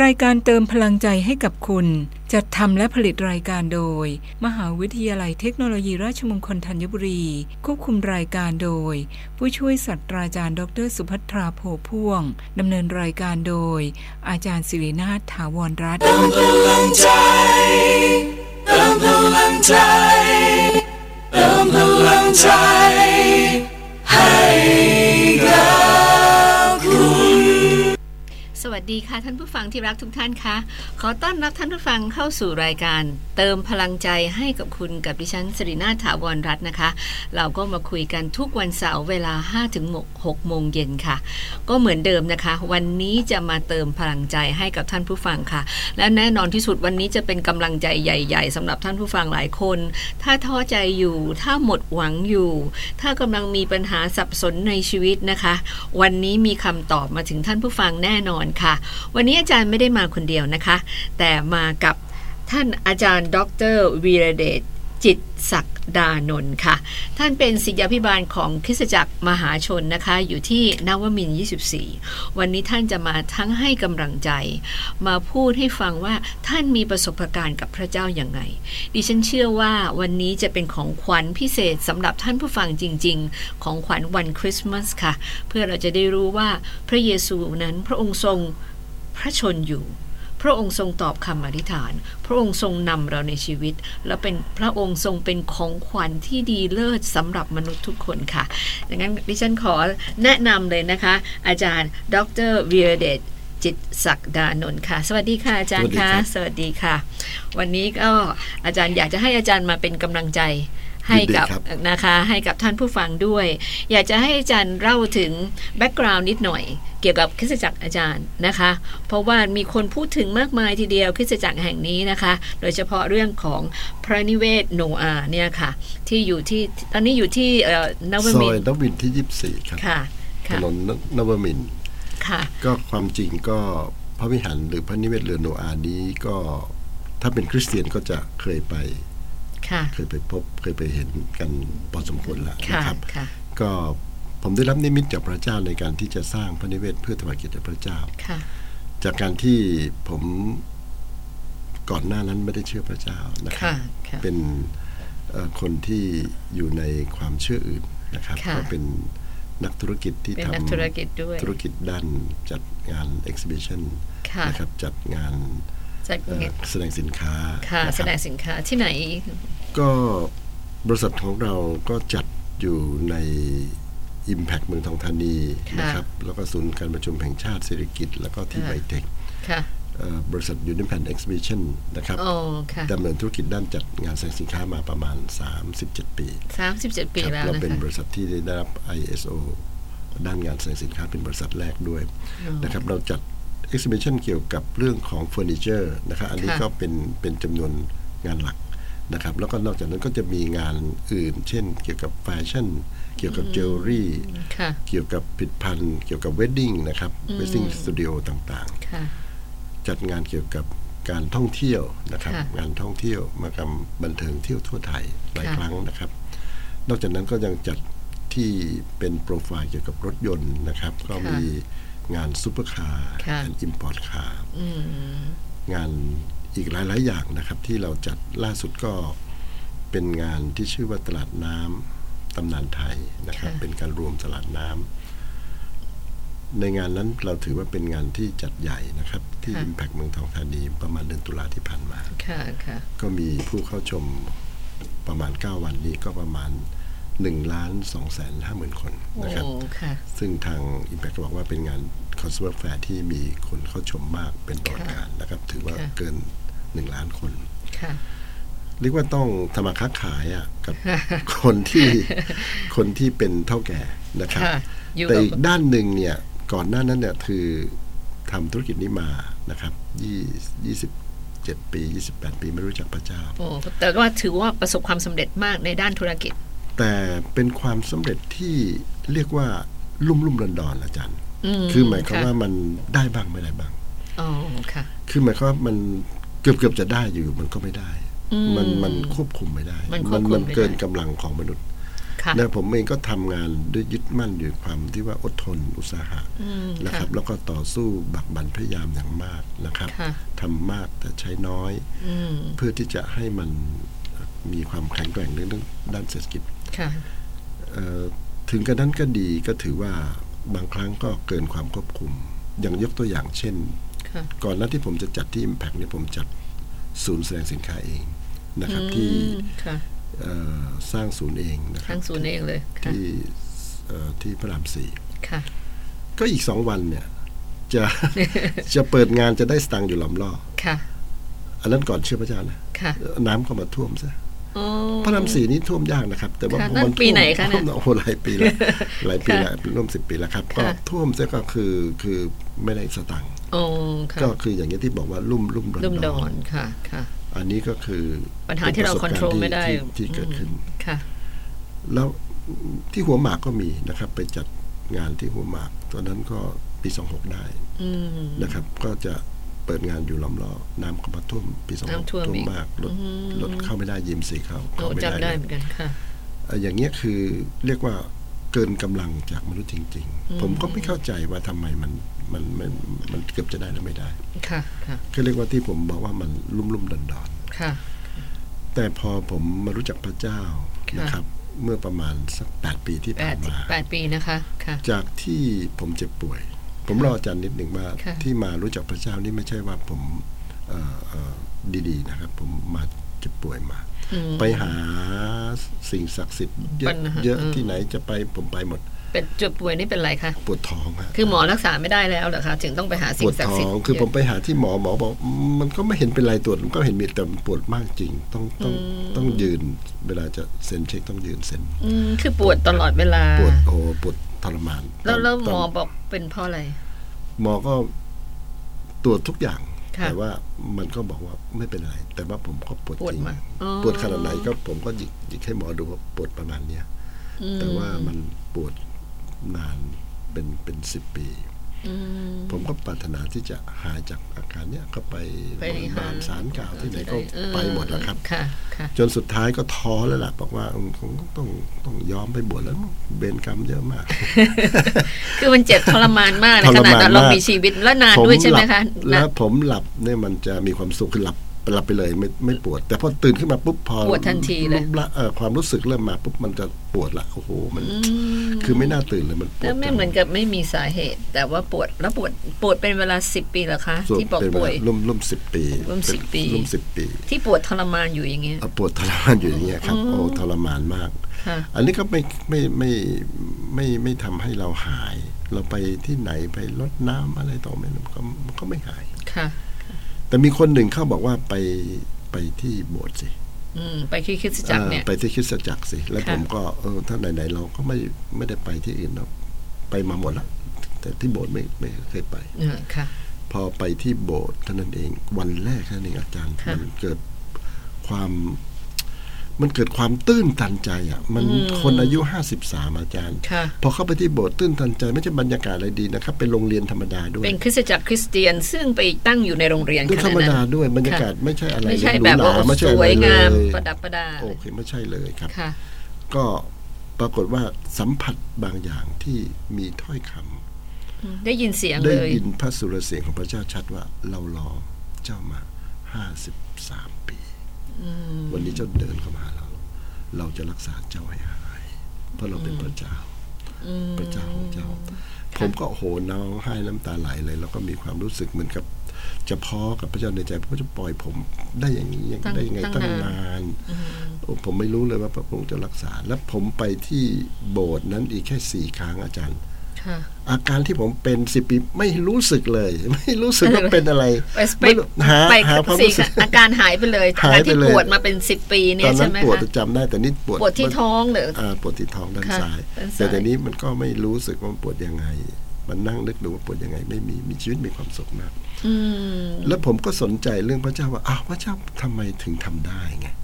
รายการเติมพลังใจให้กับคุณ จัดทำและผลิตรายการโดย มหาวิทยาลัยเทคโนโลยีราชมงคลธัญบุรี ควบคุมรายการโดย ผู้ช่วยศาสตราจารย์ ดรสุภัทราโพพ่วงดำเนินรายการโดย อาจารย์สิรินาถถาวรรัตน์เติมพลังใจ เติมพลังใจ เติมพลังใจ ดีค่ะท่านผู้ฟังที่รักทุกท่านคะขอต้อนรับท่านผู้ฟังเข้าสู่รายการ เติมพลังใจให้กับคุณกับดิฉันสรินาถาวรรัตน์นะคะ เราก็มาคุยกันทุกวันเสาร์เวลา5ถึง6โมงเย็นค่ะ ก็เหมือนเดิมนะคะ วันนี้จะมาเติมพลังใจให้กับท่านผู้ฟังค่ะ และแน่นอนที่สุดวันนี้จะเป็นกำลังใจใหญ่ ๆสำหรับท่านผู้ฟังหลายคน ถ้าท้อใจอยู่ ถ้าหมดหวังอยู่ ถ้ากำลังมีปัญหาสับสนในชีวิตนะคะ วันนี้มีคำตอบมาถึงท่านผู้ฟังแน่นอนค่ะวันนี้อาจารย์ไม่ได้มาคนเดียวนะคะ แต่มากับท่านอาจารย์ ดรวีระเดช จิตศักดานนท์ค่ะ ท่านเป็นศิษยาภิบาลของคริสตจักรมหาชนนะคะ อยู่ที่นวมิน 24 วันนี้ท่านจะมาทั้งให้กำลังใจ มาพูดให้ฟังว่าท่านมีประสบการณ์กับพระเจ้าอย่างไง ดิฉันเชื่อว่าวันนี้จะเป็นของขวัญพิเศษสำหรับท่านผู้ฟังจริง ๆ ของขวัญวันคริสต์มาสค่ะ เพื่อเราจะได้รู้ว่าพระเยซูนั้นพระองค์ทรงพระชนอยู่ พระองค์ทรงตอบคำอธิษฐาน พระองค์ทรงนำเราในชีวิต และเป็นพระองค์ทรงเป็นของขวัญที่ดีเลิศสำหรับมนุษย์ทุกคนค่ะดังนั้นดิฉันขอแนะนำเลยนะคะ อาจารย์ ดรวีระเดชจิตศักดานนท์ค่ะ สวัสดีค่ะอาจารย์ค่ะ สวัสดีค่ะ วันนี้ก็อาจารย์อยากจะให้อาจารย์มาเป็นกำลังใจ ให้กับยินดีครับนะคะให้กับท่านผู้ฟังด้วย อยากจะให้อาจารย์เล่าถึงแบ็กกราวน์นิดหน่อย เกี่ยวกับคริสตจักรอาจารย์นะคะ เพราะว่ามีคนพูดถึงมากมายทีเดียวคริสตจักรแห่งนี้นะคะ โดยเฉพาะเรื่องของพระนิเวศโนอาห์เนี่ยค่ะ ที่อยู่ที่ตอนนี้อยู่ที่เอ่อนวซมิอนยทร์นวินที่ 24 ครับค่ะถค่ะนนนวมินทร์ค่ะ ก็ความจริงก็พระวิหารหรือพระนิเวศเรือโนอาห์นี้ก็ถ้าเป็นคริสเตียนก็จะเคยไปค่ะ เคยไปพบเคยไปเห็นกันพอสมควรแล้วค่ะนะครับค่ะก็ผมได้รับนิมิตจากพระเจ้าในการที่จะสร้างพระนิเวศเพื่อถวายเกียรติแด่พระเจ้าค่ะจากการที่ผมก่อนหน้านั้นไม่ได้เชื่อพระเจ้านะครัค่ะบค่ะเป็นเอ่อคนที่อยู่ในความเชื่ออื่นนะครับค่ะก็เป็นนักธุรกิจที่เป็นทำนักธุรกิจด้วยธุรกิจด้านจัดงาน exhibition ค่ะนะครับจัดงานจัดเอ่อแสดงสินค้าค่ะนะแสรับดงสินค้าที่ไหน ก็บริษัทของเราก็จัดอยู่ใน Impact เมืองทองธานีค่ะนะครับ แล้วก็ศูนย์การประชุมแห่งชาติสิริกิติ์ แล้วก็ที่ค่ะ BITEC ค่ะเอ่อบริษัท Union Pan Exhibition นะครับโอ้ค่ะดำเนินธุรกิจด้านจัดงานแสดงสินค้ามาประมาณ 37 ปีสามสิบเจ็ดปีครับแล้วเรานะเป็นคะบริษัทที่ได้รับ ISO ด้านงานแสดงสินค้าเป็นบริษัทแรกด้วยอ๋อนะครับเราจัด exhibition เกี่ยวกับเรื่องของเฟอร์นิเจอร์นะครับอันนี้ค่ะก็เป็นเป็นจำนวนงานหลัก นะครับแล้วก็นอกจากนั้นก็จะมีงานอื่น เช่น เกี่ยวกับแฟชั่น เกี่ยวกับเจวลรี่ค่ะเกี่ยวกับผลิตภัณฑ์ เกี่ยวกับ wedding นะครับ wedding studio ต่างๆค่ะจัดงานเกี่ยวกับการท่องเที่ยวนะครับค่ะงานท่องเที่ยวมหกรรมบันเทิงเที่ยวทั่วไทยหลายค่ะครั้งนะครับ นอกจากนั้นก็ยังจัดที่เป็นโปรไฟล์เกี่ยวกับรถยนต์นะครับ ก็มีงานซูเปอร์คาร์ค่ะ and import carอืมงาน อีกหลาย ๆ อย่างนะครับ ที่เราจัดล่าสุดก็เป็นงานที่ชื่อว่าตลาดน้ำตำนานไทยนะครับค่ะเป็นการรวมตลาดน้ำในงานนั้นเราถือว่าเป็นงานที่จัดใหญ่นะครับ ที่ Impact เมืองทองธานีประมาณเดือนตุลาที่ผ่านมาค่ะค่ะก็มีผู้เข้าชมประมาณ 9 วันนี้ก็ประมาณ1ล้าน2แสนห้าหมื่นคนโอ้นะครับค่ะซึ่งทาง Impact ก็บอกว่าเป็นงาน Consumer Fair ที่มีคนเข้าชมมากเป็นประวัติการณ์นะครับ ถือว่าค่ะเกิน 1ล้านคนค่ะเรียกว่าต้องทำมาค้าขายอะกับคนที่คนที่เป็นเท่าแก่นะครับค่ะอยู่แต่กับอีกด้านหนึ่งเนี่ยก่อนหน้านั้นเนี่ยคือทำธุรกิจนี้มานะครับยี่ยี่สิบเจ็ดปียี่สิบแปดปีไม่รู้จักพระเจ้าโอ้แต่ก็ถือว่าประสบความสำเร็จมากในด้านธุรกิจ แต่เป็นความสำเร็จที่เรียกว่าลุ่มลุ่มดอนดอนๆอาจารย์อืมคือหมายความค่ะว่ามันได้บ้างไม่ได้บ้างอ๋อค่ะ คือหมายความว่ามัน เกือบเกือบจะได้อยู่มันก็ไม่ได้อืมมันมันควบคุมไม่ได้ มันควบคุมมันไม่ได้เกินกำลังของมนุษย์ค่ะและผมเองก็ทำงานด้วยยึดมั่นอยู่ความที่ว่าอดทนอุตสาหะอืมนะครับ แล้วก็ต่อสู้บักบันพยายามอย่างมากนะครับค่ะทำมากแต่ใช้น้อยอืมเพื่อที่จะให้มันมีความแข็งแกร่งในเรื่องด้านเศรษฐกิจค่ะเอ่อถึงกระนั้นก็ดีก็ถือว่าบางครั้งก็เกินความควบคุม อย่างยกตัวอย่างเช่นค่ะ ก่อนหน้าที่ผมจะจัดที่ Impact เนี่ยผมจัดศูนย์แสดงสินค้าเองนะครับอืมที่ค่ะเอ่อสร้างศูนย์เองนะครัทั้บงศูนย์เองเลยค่ะที่เอ่อที่พระรามสี่ค่ะก็อีกสองวันเนี่ย จะจะเปิดงานจะได้สตังค์อยู่ลำล่อค่ะอันนั้นก่อนเชื่อพระเจ้านะค่ะน้ำเข้ามาท่วมซะโอ้ พระรามสี่นี้ท่วมยากนะครับ แต่ว่าค่ะพอนั่นมันปีท่วมไหนคะเนี่ยท่วมโอ้โหหลายปีแล้วหลายปีค่ะแล้วร่วมสิบปีแล้วครับ ก็ค่ะท่วมซะก็คือคือไม่ได้สตังค์โอ้ค่ะก็คืออย่างนี้ยที่บอกว่าลุ่มลุ่มดอนลุ่มดดออนนค่ะค่ะ อันนี้ก็คือปัญหาที่เราป็คอนโทรลปะสบกไม่ได้ที่ที่ที่เกิดขึ้นค่ะ แล้วที่หัวหมากก็มีนะครับ ไปจัดงานที่หัวหมากตอนนั้นก็ปีสองหกได้อืมนะครับ ก็จะ เปิดงานอยู่ลำล้อน้ำก็มาท่วมปีสองหกน้ำท่วมอีกมากรถอืมรถเข้าไม่ได้ยิมสีเข้าโอ้เข้าไม่จำได้ได้เหมือนกันค่ะเอ่ออย่างเงี้ยคือเรียกว่าเกินกำลังจากมนุษย์จริงอืมๆผมก็ไม่เข้าใจว่าทำไมมันมันมันมันเกือบจะได้แล้วไม่ได้ ค่ะค่ะก็เรียกว่าที่ผมบอกว่ามันลุ่มลุ่มดอนดอนค่ะๆแต่พอผมมารู้จักพระเจ้าค่ะนะครับ เมื่อประมาณสักแปดปีที่แปผ่าดนมาแปดปีนะคะค่ะจากที่ผมเจ็บป่วย ผมรออาจารย์นิดหนึ่งว่าค่ะที่มารู้จักพระเจ้านี่ไม่ใช่ว่าผมเอ่อเอ่อดีๆนะครับ ผมมาเจ็บป่วยมาอืมไปหาสิ่งศักดิ์สิทธิ์เยปัอะญหาเยอะอืมที่ไหนจะไปผมไปหมดเป็นจุดป่วยนี่เป็นไรคะปวดท้องฮะคือหมอรักษาไม่ได้แล้วเหรอคะถึงต้องไปหาปสิ่วงดศักดิ์ท้สิอทงธิ์คือผมไปหาที่หมอหมอบอกมันก็ไม่เห็นเป็นไรตรวจมันก็เห็นมีแต่ปวดมากจริง ต้องต้องต้องยืน เวลาจะเซ็นเช็คต้องยืนเซ็นอืมคือปวดตลอดเวลาปวดโอ้ปวด ทรมาน แล้วแล้วหมอตนบอกเป็นเพราะอะไร หมอก็ตรวจทุกอย่างค่ะแต่ว่ามันก็บอกว่าไม่เป็นไร แต่ว่าผมก็ปวดปวดจริงมากอ๋อปวดขนาดไหนก็ผมก็หยิกหยิกให้หมอดูว่าปวดประมาณเนี้ยอืมแต่ว่ามันปวดนานเป็นเป็นสิบปีอืม ผมก็ปรารถนาที่จะหายจากอาการเนี้ยก็ไปไปโรงพยาบาลหาสารกล่าวที่ไหนก็เออไปหมดแล้วครับค่ะค่ะจนสุดท้ายก็ท้อแล้วล่ะบอกว่าอืมคงต้องต้องยอมไปบวชแล้วมั้งเบนกรรมเยอะมาก คือมันเจ็บทรมานมากในทขรนาดมานนั้นเรามากมีชีวิตและนานด้วยใช่ไหมคะผหลับแล้วผมหลับเนี่ยมันจะมีความสุขคือหลับ หลับไปเลยไม่ไม่ปวด แต่พอตื่นขึ้นมาปุ๊บพอปวดทันทีเลยรูปละเอ่อความรู้สึกเริ่มมาปุ๊บมันจะปวดละโอ้โหมันอืมคือไม่น่าตื่นเลยมันปวดแล้วไม่จังเหมือนกับไม่มีสาเหตุ แต่ว่าปวดแล้วปวดปวดเป็นเวลาสิบปีเหรอคะส่วนที่บอกเป็นเวป่วลายร่วมร่วมสิบปีร่วม10ปีร่วมสิบปี ที่ปวดทรมานอยู่อย่างเงี้ยเอาปวดทรมานอยู่อย่างเงี้ยครับอืมโอ้ทรมานมากค่ะอันนี้ก็ไม่ไม่ไม่ไม่ไม่ทำให้เราหาย เราไปที่ไหนไปลดน้ำอะไรต่อไม่รู้ก็มันก็ไม่หายค่ะ แต่มีคนหนึ่งเขาบอกว่าไปไปที่โบสถ์สิอืมไปที่คริสตจักรเนี่ยอ่าไปที่คริสตจักรสิ แล้วค่ะผมก็เออถ้าไหนๆเราก็ไม่ไม่ได้ไปที่อื่นเราไปมาหมดละแต่ที่โบสถ์ไม่ไม่เคยไปเออค่ะ พอไปที่โบสถ์เท่านั้นเองวันแรกเท่านั้นเองอาจารย์ค่ะมันเกิดความ มันเกิดความตื้นตันใจอะ มันอืมคนอายุห้าสิบสามอาจารย์ค่ะพอเข้าไปที่โบสถ์ตื้นตันใจไม่ใช่บรรยากาศอะไรดีนะครับ เป็นโรงเรียนธรรมดาด้วย เป็นคริสตจักรคริสเตียนซึ่งไปตั้งอยู่ในโรงเรียนด้วยขธรนาดรมนั้ดานด้วยบรรยากาศไม่ใช่อะไรไม่ใช่หรูแบบหราว่าไม่ใช่สอะไรวยงามเลยประดับประดาโอเคไม่ใช่เลยครับค่ะก็ปรากฏว่าสัมผัสบางอย่างที่มีถ้อยคำได้ยินเสียงได้เลยยินพระสุรเสียงของพระเจ้าชัดว่าเรารอเจ้ามาห้าสิบสามปีอืม วันนี้เจ้าเดินเข้ามาหาเราเราจะรักษาเจ้าให้หาย เพราะเราเป็นพระเจ้าอืมพระเจ้าของเจ้า ผมก็โอ้โหน้องให้น้ำตาไหลเลยแล้วก็มีความรู้สึกเหมือนกับจะพ้อกับพระเจ้าในใจพระจะปล่อยผม ได้อย่างนี้ยังได้ยังไงตั้งนานโอ้ผมไม่รู้เลยว่าพระองค์จะรักษา และผมไปที่โบสถ์นั้นอีกแค่สี่ครั้งอาจารย์ค่ะ อาการที่ผมเป็นสิบปีไม่รู้สึกเลย ไม่รู้สึกว่าเป็นอะไรไปไปไม่รู้หาไปหาความสี่รู้สึกอาการหายไปเลยอาหายการไปที่เลยปวดมาเป็นสิบปีเนี่ตยอนใช่นั้นไหมปวดคะจำได้แต่นี่ปวดปวดที่ท้องเหรืออ่าปวดที่ท้องด้านค่ะซ้ายด้านซ้าย แต่แต่นี้มันก็ไม่รู้สึกว่ามันปวดยังไง มันนั่งนึกดูว่าปวดยังไง ไม่มีมีชีวิตมีความสุขมากอืมแล้วผมก็สนใจเรื่องพระเจ้าว่าอ้าวพระเจ้าทำไมถึงทำได้ไงค่ะ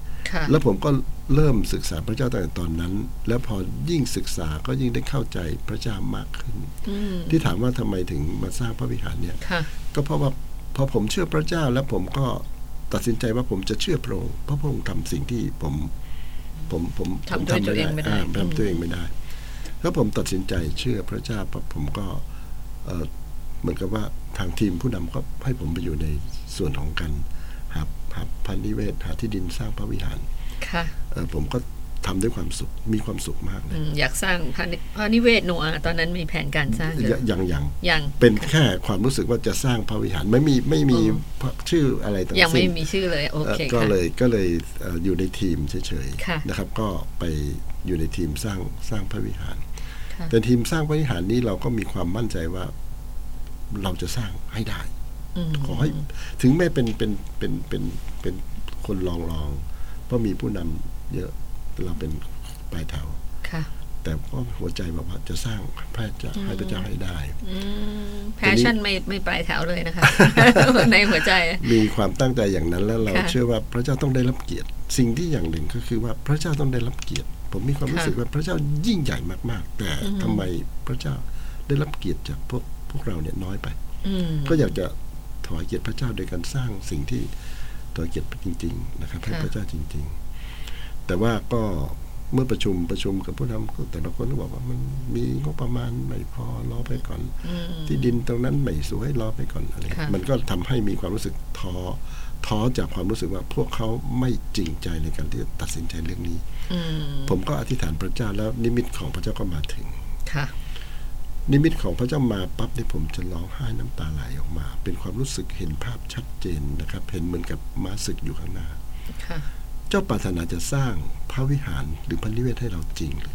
แล้วผมก็เริ่มศึกษาพระเจ้าตั้งแต่ตอนนั้น แล้วพอยิ่งศึกษาก็ยิ่งได้เข้าใจพระเจ้ามากขึ้นอืมที่ถามว่าทำไมถึงมาสร้างพระวิหารเนี่ยค่ะก็เพราะว่าพอผมเชื่อพระเจ้าแล้วผมก็ตัดสินใจว่าผมจะเชื่อพระองค์เพราะพระองค์ทำสิ่งที่ผมผมผมทำด้วยตัวเองไม่ได้าทำตัวเองไม่ได้แล้วผมตัดสินใจเชื่อพระเจ้าปั๊บผมก็เอ่อเหมือนกับว่าทางทีมผู้นำก็ให้ผมไปอยู่ในส่วนของการหา หาพันธิเวศหาที่ดินสร้างพระวิหารค่ะเอ่อผมก็ทำด้วยความสุขมีความสุขมากเลอืยมอยากสร้างพระนิพระนิเวศโนอาห์ตอนนั้นมีแผนการสร้างอยู่ยังยังยังเป็นแค่ความรู้สึกว่าจะสร้างพระวิหารไม่มีไม่มีชื่ออะไรทั้งยังไม่สิ้นมีชื่อเลยโอเอ่อเคก็ค่ะเลยก็เลยเอ่ออยู่ในทีมเฉยค่ะๆนะครับ ก็ไปอยู่ในทีมสร้างสร้างพระวิหารค่ะแต่ทีมสร้างพระวิหารนี้เราก็มีความมั่นใจว่าเราจะสร้างให้ได้อืม ขอให้ถึงแม้เป็นเป็นเป็นเป็นเป็นคนลองลองเพราะมีผู้นำเยอะแต่เราเป็นปลายแถวค่ะแต่ก็หัวใจแบบว่าจะสร้างพระเจ้าให้พระเจ้าให้ได้แพชชั่นไม่ไม่ปลายแถวเลยนะคะ ในหัวใจ มีความตั้งใจอย่างนั้นแล้วเราค่ะเชื่อว่าพระเจ้าต้องได้รับเกียรติ สิ่งที่อย่างหนึ่งก็คือว่าพระเจ้าต้องได้รับเกียรติ ผมมีความรู้ค่ะสึกว่าพระเจ้ายิ่งใหญ่มากๆ แต่อืมทำไมพระเจ้าได้รับเกียรติจากพวกพวกเราเนี่ยน้อยไปอืมก็อยากจะ ถวายเกียรติพระเจ้าโดยการสร้างสิ่งที่ถวายเกียรติจริง ๆ นะครับ ให้ค่ะพระเจ้าจริง ๆ แต่ว่าก็เมื่อประชุมประชุมกับผู้นำก็แต่ละคนก็บอกว่ามันมีงบประมาณไม่พอรอไปก่อนอืมที่ดินตรงนั้นไม่สวยรอไปก่อนอะไรค่ะมันก็ทำให้มีความรู้สึกท้อท้อจากความรู้สึกว่าพวกเขาไม่จริงใจในการที่จะตัดสินใจเรื่องนี้อืมผมก็อธิษฐานพระเจ้าแล้วนิมิตของพระเจ้าก็มาถึงค่ะ นิมิตของพระเจ้ามาปั๊บเนี่ยผมจะร้องไห้น้ำตาไหลออกมา เป็นความรู้สึกเห็นภาพชัดเจนนะครับ เห็นเหมือนกับม้าศึกอยู่ข้างหน้าค่ะเจ้าปรารถนาจะสร้างพระวิหารหรือพระนิเวศให้เราจริงเลย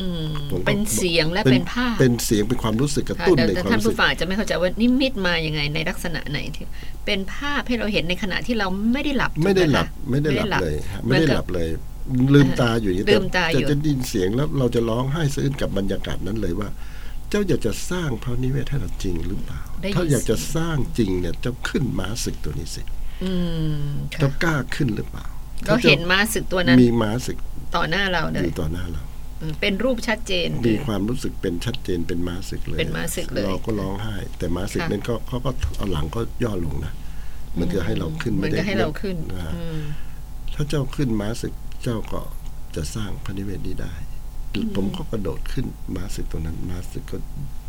อืมผมก็เป็นเสียงและเป็นภาพ เป็นเสียงเป็นความรู้สึกกระค่ะตุ้นแต่ในแต่ความท่านรู้สึผู้กฟังอาจจะไม่เข้าใจว่านิมิตมาอย่างไงในลักษณะไหนที่เป็นภาพให้เราเห็นในขณะที่เราไม่ได้หลับ ไม่ได้หลับถูกคะไม่ได้หลับเลยฮะไม่ได้เหมือนกับหลับเลยลืมตาอยู่อย่างนี้ลืมตาอยู่จะจะได้ยินเสียงแล้วเราจะร้องไห้สะอื้นกับบรรยากาศนั้นเลยว่า เจ้าอยากจะสร้างพระนิเวศให้เราจริงหรือเปล่าได้ยินถ้าอยากจะสร้างจริงเนี่ยเจ้าขึ้นม้าศึกตัวนี้สิอืมค่ะเจ้ากล้าขึ้นหรือเปล่าเราเห็นม้าศึกตัวนั้น มีม้าศึกต่อหน้าเราเลอยยู่ต่อหน้าเราอืมเป็นรูปชัดเจน มีความรู้สึกเป็นชัดเจนเป็นม้าศึกเลยเป็นม้าศึกเลยเราก็ร้องไห้ แต่ม้าศึกค่ะนั้นก็เขาก็เอาหลังก็ย่อลงนะเหมันจะให้เราขึ้นเหมือนไได้กับให้เราขึ้นนะฮะอืมถ้าเจ้าขึ้นม้าศึกเจ้าก็จะสร้างพระนิเวศนี้ได้ ผมก็กระโดดขึ้นม้าศึกตัวนั้นม้าศึกก็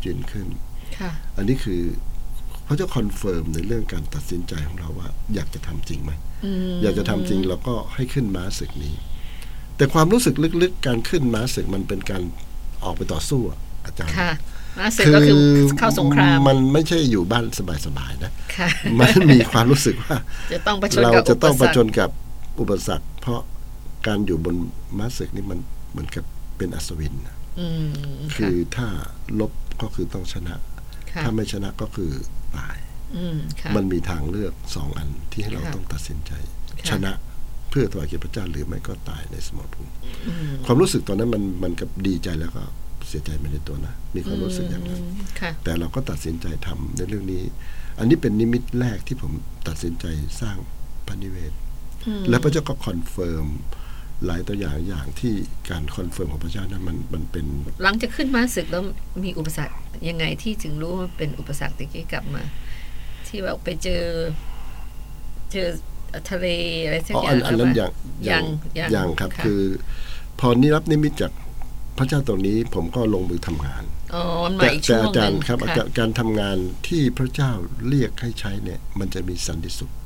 ยืนขึ้นค่ะอันนี้คือเขาจะ confirm ในเรื่องการตัดสินใจของเราว่า อยากจะทำจริงไหมอืมอยากจะทำจริงเราก็ให้ขึ้นม้าศึกนี้ แต่ความรู้สึกลึกๆ การขึ้นม้าศึกมันเป็นการออกไปต่อสู้อะอาจารย์ค่ะม้าศึกก็คือเข้าสงคราม มันไม่ใช่อยู่บ้านสบายๆนะค่ะมันมีความรู้สึกว่า จะต้องประชนเรากับจะต้องปประสรรคจนกับอุปสรรค เพราะการอยู่บนม้าศึกนี่มันเหมือนกับ เป็นอัศวินนะอืมคือถ้าลบก็คือต้องชนะค่ะถ้าไม่ชนะก็คือตายอืมค่ะมันมีทางเลือกสองอันที่ให้เราค่ะต้องตัดสินใจค่ะชนะเพื่อถวายเกียรติพระเจ้าหรือไม่ก็ตายในสมรภูมิอืมความรู้สึกตอนนั้นมันมันกับดีใจแล้วก็เสียใจไปในตัวนะ มีความรู้สึกอย่างนั้นมค่ะแต่เราก็ตัดสินใจทำในเรื่องนี้ อันนี้เป็นนิมิตแรกที่ผมตัดสินใจสร้างพระนิเวศอืมและพระเจ้าก็คอนเฟิร์ม หลายตัวอย่างอย่างที่การคอนเฟิร์มของพระเจ้านั้นมันมันเป็น หลังจากขึ้นม้าศึกแล้วมีอุปสรรคยังไงที่ถึงรู้ว่าเป็นอุปสรรคตะกี้กลับมา ที่แบบไปเจอ เจอทะเลอะไรสักอ๋ออย่าอังนอันนั้นอย่างยังอย่างยังอย่างครับะคือ พอนี้รับนิมิตจากพระเจ้าตรงนี้ผมก็ลงมือทำงานอ๋อมันมาแต่อีกแต่ช่วงอาหจารนึ่งย์ครับอาค่ะจารย์การทำงานที่พระเจ้าเรียกให้ใช้เนี่ย มันจะมีสันติสุขอื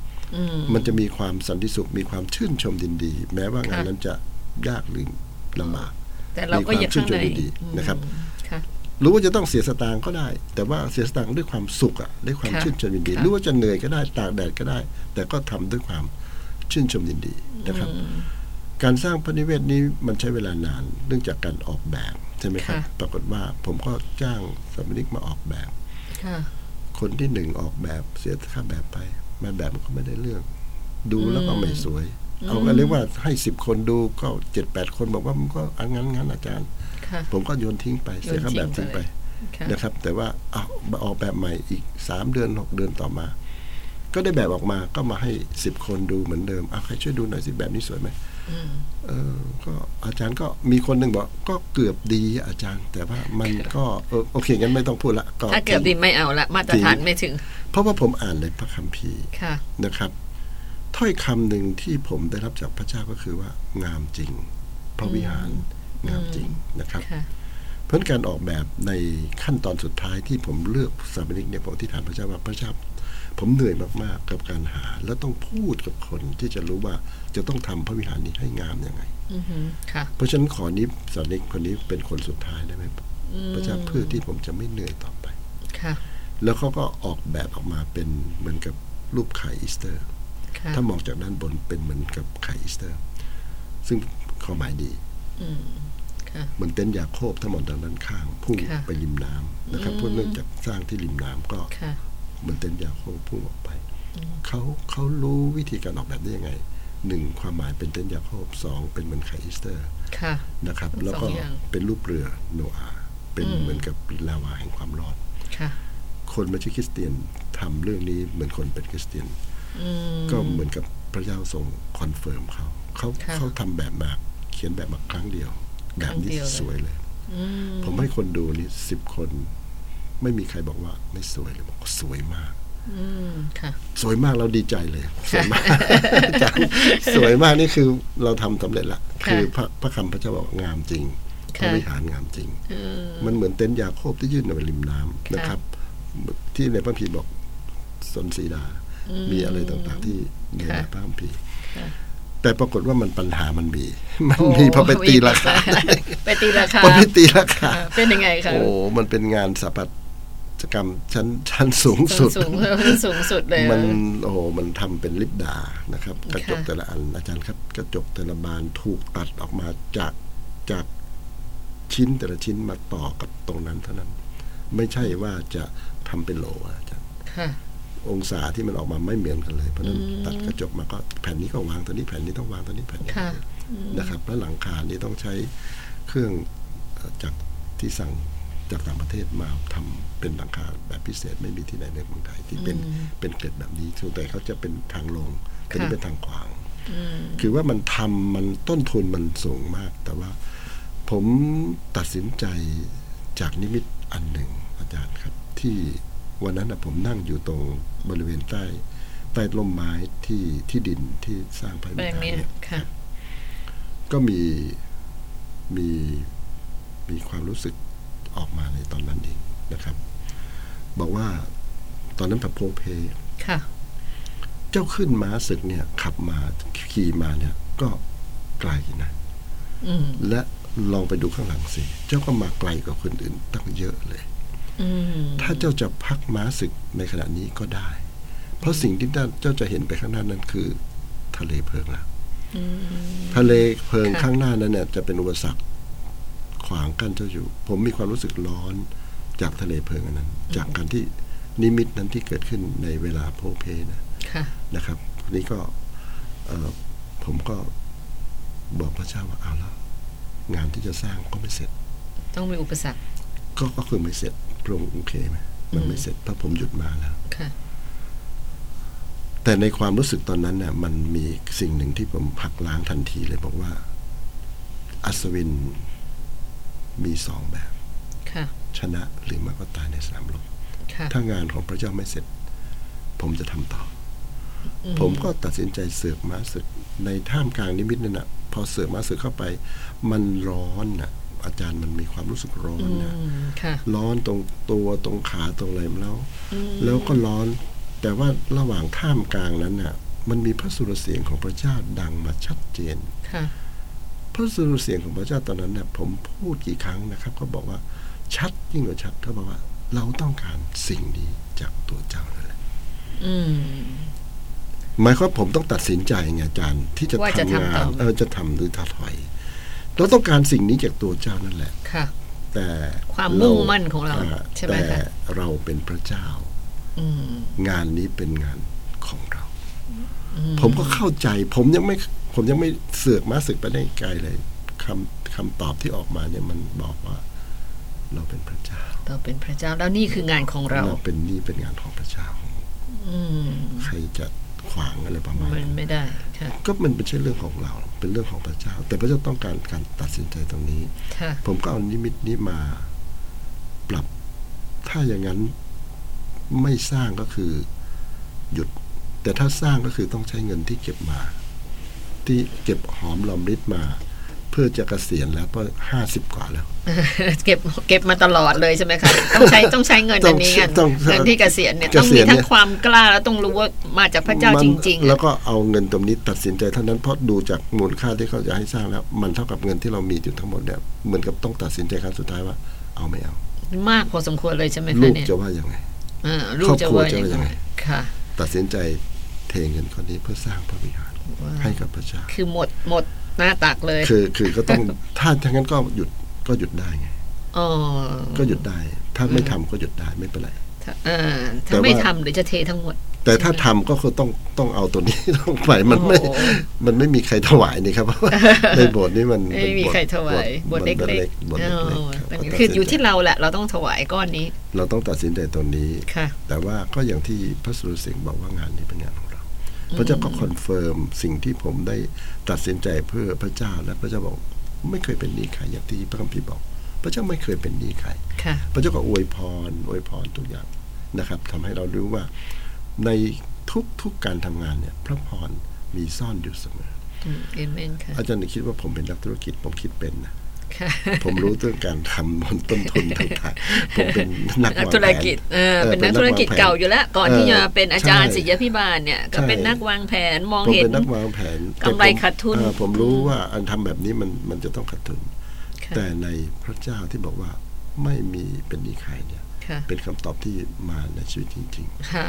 มมันจะมีความสันติสุข มีความชื่นชมดินดี แม้ว่างานค่ะนั้นจะยากหรือลำบากแต่เราก็ยังข้างในมีความชื่นชมดีๆอืมนะครับค่ะรู้ว่าจะต้องเสียสตางค์ก็ได้ แต่ว่าเสียสตางค์ด้วยความสุขอะด้วยความค่ะชื่นชมยินดีค่ะรู้ว่าจะเหนื่อยก็ได้ตากแดดก็ได้ แต่ก็ทำด้วยความชื่นชมยินดีนะครับอืมการสร้างพระนิเวศนี้มันใช้เวลานานเนื่องจากการออกแบบใช่ไหมครับค่ะปรากฏว่าผมก็จ้างสถาปนิกมาออกแบบค่ะคนที่หนึ่งออกแบบเสียค่าแบบไป แม่แบบมันก็ไม่ได้เรื่อง ดูแล้วก็ไม่สวย เอาก็เรียกว่าให้สิบคนดูก็เจ็ดแปดคนบอกว่ามันก็อันงั้นงั้นอาจารย์ค่ะผมก็โยนทิ้งไปเสียค่าแบบโยนทิ้ทิ้งงไปไปค่ะนะครับ แต่ว่าเอามาออกแบบใหม่อีกสามเดือนหกเดือนต่อมา ก็ได้แบบออกมาก็มาให้สิบคนดูเหมือนเดิมเอาใครช่วยดูหน่อยสิแบบนี้สวยไหมอืม เออก็อาจารย์ก็มีคนหนึ่งบอก ก็เกือบดีอาจารย์ แต่ว่ามันก็เออโอเคงั้นไม่ต้องพูดละก็ถ้าเกิดดีไม่เอาละมาตรฐานไม่ถึง เพราะว่าผมอ่านในพระคัมภีร์ค่ะนะครับ ถ้อยคำหนึ่งที่ผมได้รับจากพระเจ้าก็คือว่า งามจริง พระวิหารงามจริงนะครับค่ะเพราะการออกแบบในขั้นตอนสุดท้ายที่ผมเลือกสถาปนิกเนี่ยผมที่ฐานพระเจ้าว่าพระเจ้าผมเหนื่อยมากๆกับการหา แล้วต้องพูดกับคนที่จะรู้ว่า จะต้องทำพระวิหารนี้ให้งามยังไงอือหือค่ะเพราะฉะนั้นขอนี้สถาปนิกคนนี้เป็นคนสุดท้ายได้ไหมอืมพระเจ้าเพื่อที่ผมจะไม่เหนื่อยต่อไปค่ะแล้วเขาก็ออกแบบออกมาเป็นเหมือนกับรูปไข่อีสเตอร์ค่ะถ้ามองจากด้านบนเป็นเหมือนกับไข่อีสเตอร์ ซึ่งความหมายดีอืมค่ะเหมือนเต็นท์ยาโคบถ้ามองจากด้านข้างพุ่งค่ะไปริมน้ำนะครับอืมเพราะเนื่องจากสร้างที่ริมน้ำก็ค่ะเหมือนเต็นท์ยาโคบพุ่งออกไปเขาเขารู้วิธีการออกแบบได้ยังไง หนึ่งความหมายเป็นเต็นท์ยาโคบสองเป็นเหมือนไข่อีสเตอร์ค่ะนะครับสองแล้วก็อย่างเป็นรูปเรือโนอาห์เป็นอืมเหมือนกับนาวาแห่งความรอดค่ะคนไม่ใช่คริสเตียนทำเรื่องนี้เหมือนคนเป็นคริสเตียนอืมก็เหมือนกับพระเจ้าทรง confirm เขาเขาค่ะเขาทำแบบมาเขียนแบบมาครั้งเดียว แบบนี้ครั้งเดียวเลยสวยเลยอืมผมให้คนดูนี่สิบคน ไม่มีใครบอกว่าไม่สวยเลยบอกว่าสวยมากอืมค่ะ สวยมากเราดีใจเลย สวยมากอาจารย์สวยมากนี่คือเราทำสำเร็จละค่ะคือพระพระคำพระเจ้าบอกงามจริงพค่ะระวิหารงามจริงอืมมันเหมือนเต็นท์ยาโคบที่ยื่นออกไปริมน้ำค่ะนะครับ ที่ในพระคัมภีร์บอกสนสีดาอืมมีอะไรต่างๆที่ในค่ะพระคัมภีร์ค่ะแต่ปรากฏว่ามันปัญหามันมี มันโอ้มีพอไปตีราคา ไปตีราคา พอไปตีราคาค่ะเป็นยังไงคะ โอ้ มันเป็นงานสถาปัต ยกรรมชั้นชั้นสูงสุดสูงสูงสุดเลยมันโอ้โหมันทำเป็นลิปดานะครับ กระจกค่ะแต่ละอันอาจารย์ครับ กระจกแต่ละบานถูกตัดออกมาจากจากชิ้นแต่ละชิ้นมาต่อกับตรงนั้นเท่านั้น ไม่ใช่ว่าจะทำเป็นโหลอะอาจารย์ค่ะองศาที่มันออกมาไม่เหมือนกันเลยเพราะฉะนั้นอืมตัดกระจกมาก็แผ่นนี้ก็วางตัวนี้แผ่นนี้ต้องวางตัวนี้แผ่นนี้ค่ะนะครับ แล้วหลังคานี่ต้องใช้เครื่องเอ่อจากที่สั่ง จากต่างประเทศมาทำเป็นหลังคาแบบพิเศษไม่มีที่ไหนในเมืองไทยที่เป็นอืมเป็นเกล็ดแบบนี้ส่วนแต่เขาจะเป็นทางลงแต่นี่ค่ะเป็นทางขวางอืมคือว่ามันทำมันต้นทุนมันสูงมาก แต่ว่าผมตัดสินใจจากนิมิตอันหนึ่งอาจารย์ครับ ที่วันนั้นนะผมนั่งอยู่ตรงบริเวณใต้ใต้ร่มไม้ที่ที่ดินที่สร้างพระแปลวิงหารเนี้ยเนี่ยค่ะก็มีมีมีความรู้สึก ออกมาในตอนนั้นเองนะครับ บอกว่าตอนนั้นแบบโพเพค่ะ เจ้าขึ้นม้าศึกเนี่ย ขับมาขี่มาเนี่ย ก็ไกลนะอืมและลองไปดูข้างหลังสิเจ้าก็มาไกลกว่าคนอื่นตั้งเยอะเลยอืมถ้าเจ้าจะพักม้าศึกในขณะนี้ก็ได้ เพราะสิ่งที่เจ้าจะเห็นไปข้างหน้านั้นคือ ทะเลเพลิงละอืมทะเลเพลิงค่ะข้างหน้านั้นเนี่ยจะเป็นอุปสรรค ขวางกั้นเจ้าอยู่ ผมมีความรู้สึกร้อนจากทะเลเพลิงอันนั้น จากการที่นิมิตนั้นที่เกิดขึ้นในเวลาโพเพนะค่ะนะครับนี่ก็เอ่อผมก็บอกพระเจ้าว่าเอาแล้วงานที่จะสร้างก็ไม่เสร็จ ต้องมีอุปสรรคก็ก็คือไม่เสร็จพระองค์โอเคไหมมันไม่เสร็จเพราะผมหยุดมาแล้วค่ะแต่ในความรู้สึกตอนนั้นน่ะมันมีสิ่งหนึ่งที่ผมหักล้างทันทีเลยบอกว่า อัศวิน มีสองแบบค่ะชนะหรือไมันก็ตายในสนามรบค่ะถ้างานของพระเจ้าไม่เสร็จ ผมจะทำต่ออือผมก็ตัดสินใจเสือกม้าศึก ในท่ามกลางนิมิตนั่นน่ะพอเสือกม้าศึกเข้าไป มันร้อนน่ะอาจารย์มันมีความรู้สึกร้ออืนน่ะมค่ะร้อนตรงตัวตรงขาตรงอะไรแล้วอืมแล้วก็ร้อน แต่ว่าระหว่างท่ามกลางนั้นน่ะ มันมีพระสุรเสียงของพระเจ้าดังมาชัดเจนค่ะ พระสุรเสียงของพระเจ้าตอนนั้นน่ะผมพูดกี่ครั้งนะครับก็บอกว่าชัดยิ่งกว่าชัดเขาบอกว่า เราต้องการสิ่งนี้จากตัวเจ้านั่นแหละอืมหมายความว่าผมต้องตัดสินใจไงอาจารย์ ที่จะว่าจะทำทำงาต่นอเออจะทำหรือถถอยเราต้องการสิ่งนี้จากตัวเจ้านั่นแหละค่ะ แต่ความมุ่งมั่นของเราอ่ใช่ไหมแต่คะเราเป็นพระเจ้าอืมงานนี้เป็นงานของเราอืผมก็เข้าใจ ผมยังไม่ ผมยังไม่เสือกมาสึกไปได้ไกลเลยคำคำตอบที่ออกมาเนี่ยมันบอกว่า เราเป็นพระเจ้า เราเป็นพระเจ้าแล้วนี่คืองานของเราเราเป็นนี่เป็นงานของพระเจ้าอืมใครจะขวางอะไรประมาณมันนั้นไม่ได้ค่ะก็มันไม่ใช่เรื่องของเรา เป็นเรื่องของพระเจ้า แต่พระเจ้าต้องการการตัดสินใจตรงนี้ค่ะผมก็เอานิมิตนี้มาปรับ ถ้าอย่างนั้นไม่สร้างก็คือหยุด แต่ถ้าสร้างก็คือต้องใช้เงินที่เก็บมา ที่เก็บหอมรอมริบมา เพื่อจะเกษียณแล้วเพราะห้าสิบกว่าแล้ว เก็บเก็บมาตลอดเลยใช่ไหมคะต้องใช้ต้องใช้เงินอันนี้กันต้องเงินที่เกษียณเนี่ยเกต้องษีมียณเนี่ทั้ยงความกล้าแล้วต้องรู้ว่ามาจากพระเจ้ามันจริง ๆ แล้วอะก็เอาเงินตรงนี้ตัดสินใจเท่านั้นเพราะดูจากมูลค่าที่เขาจะให้สร้างแล้ว มันเท่ากับเงินที่เรามีอยู่ทั้งหมดเนี่ยเหมือนกับต้องตัดสินใจครั้งสุดท้ายว่า เอาไม่เอามากพอสมควรเลยใช่ไหมลูคะกเนี่ยจะว่ายังไงอ่าลูกจะครอบครัวว่าจะว่ายัยังงไงไงค่ะตัดสินใจเทเงินคนนี้เพื่อสร้างพระวิหาร ให้กับพระเจ้าคือหมดหมดหน้าตักเลย คือคือก็ต้องถ้าทั้งนั้นก็หยุดก็หยุดได้ไงอ๋อก็หยุดได้ ถ้าไม่ทำก็หยุดได้ไม่เป็นไรถ้าอ่าแต่ถ้าไม่ว่าทำเดี๋ยวจะเททั้งหมด แต่ถ้าทำก็คือต้องต้องเอาตัวนี้ลงไปมันไม่โอ้โหมันไม่มีใครถวายนี่ครับเพราะว่าในโบสถ์นี่มันไม่มีใครถวายบทเล็กๆบทๆเล็กอ๋อๆครับเป็นก็ตัดคือสินอยู่ที่ใจเราแหละ เราต้องถวายก้อนนี้ เราต้องตัดสินใจตัวนี้ค่ะแต่ว่าก็อย่างที่พระสุรเสียงบอกว่างานนี้เป็นงานของเรา พระเจ้าก็ confirm สิ่งที่ผมได้ตัดสินใจเพื่อพระเจ้าและพระเจ้าบอกไม่เคยเป็นหนี้ใครอย่างที่พระคัมภีร์บอก พระเจ้าไม่เคยเป็นหนี้ใครค่ะพระเจ้าก็อวยพรอวยพรทุกอย่างนะครับทำให้เรารู้ว่าในทุกๆการทำงานเนี่ย พระพรมีซ่อนอยู่เสมออืมเอเมนค่ะอาจารย์คิดว่าผมเป็นนักธุรกิจผมคิดเป็นนะค่ะ ผมรู้เรื่องการทำบนต้นทุนต่างๆผมเป็นนักนักวางธุรแผนกิจเออออเป็นนักธุรกิจวงแผนเก่าอยู่แล้ว ก่อนที่จะเป็นอาจารย์ใช่ศิยพิบาลเนี่ย ก็ใช่เป็นนักวางแผนมองผมเห็นเป็นนักวางแผนกำไรแต่ผมขาดทุนเออผมรู้ว่าอันทำแบบนี้มันมันจะต้องขาดทุนค่ะแต่ในพระเจ้าที่บอกว่าไม่มีเป็นหนี้ใครเนี่ยค่ะเป็นคำตอบที่มาในชีวิตจริงๆค่ะ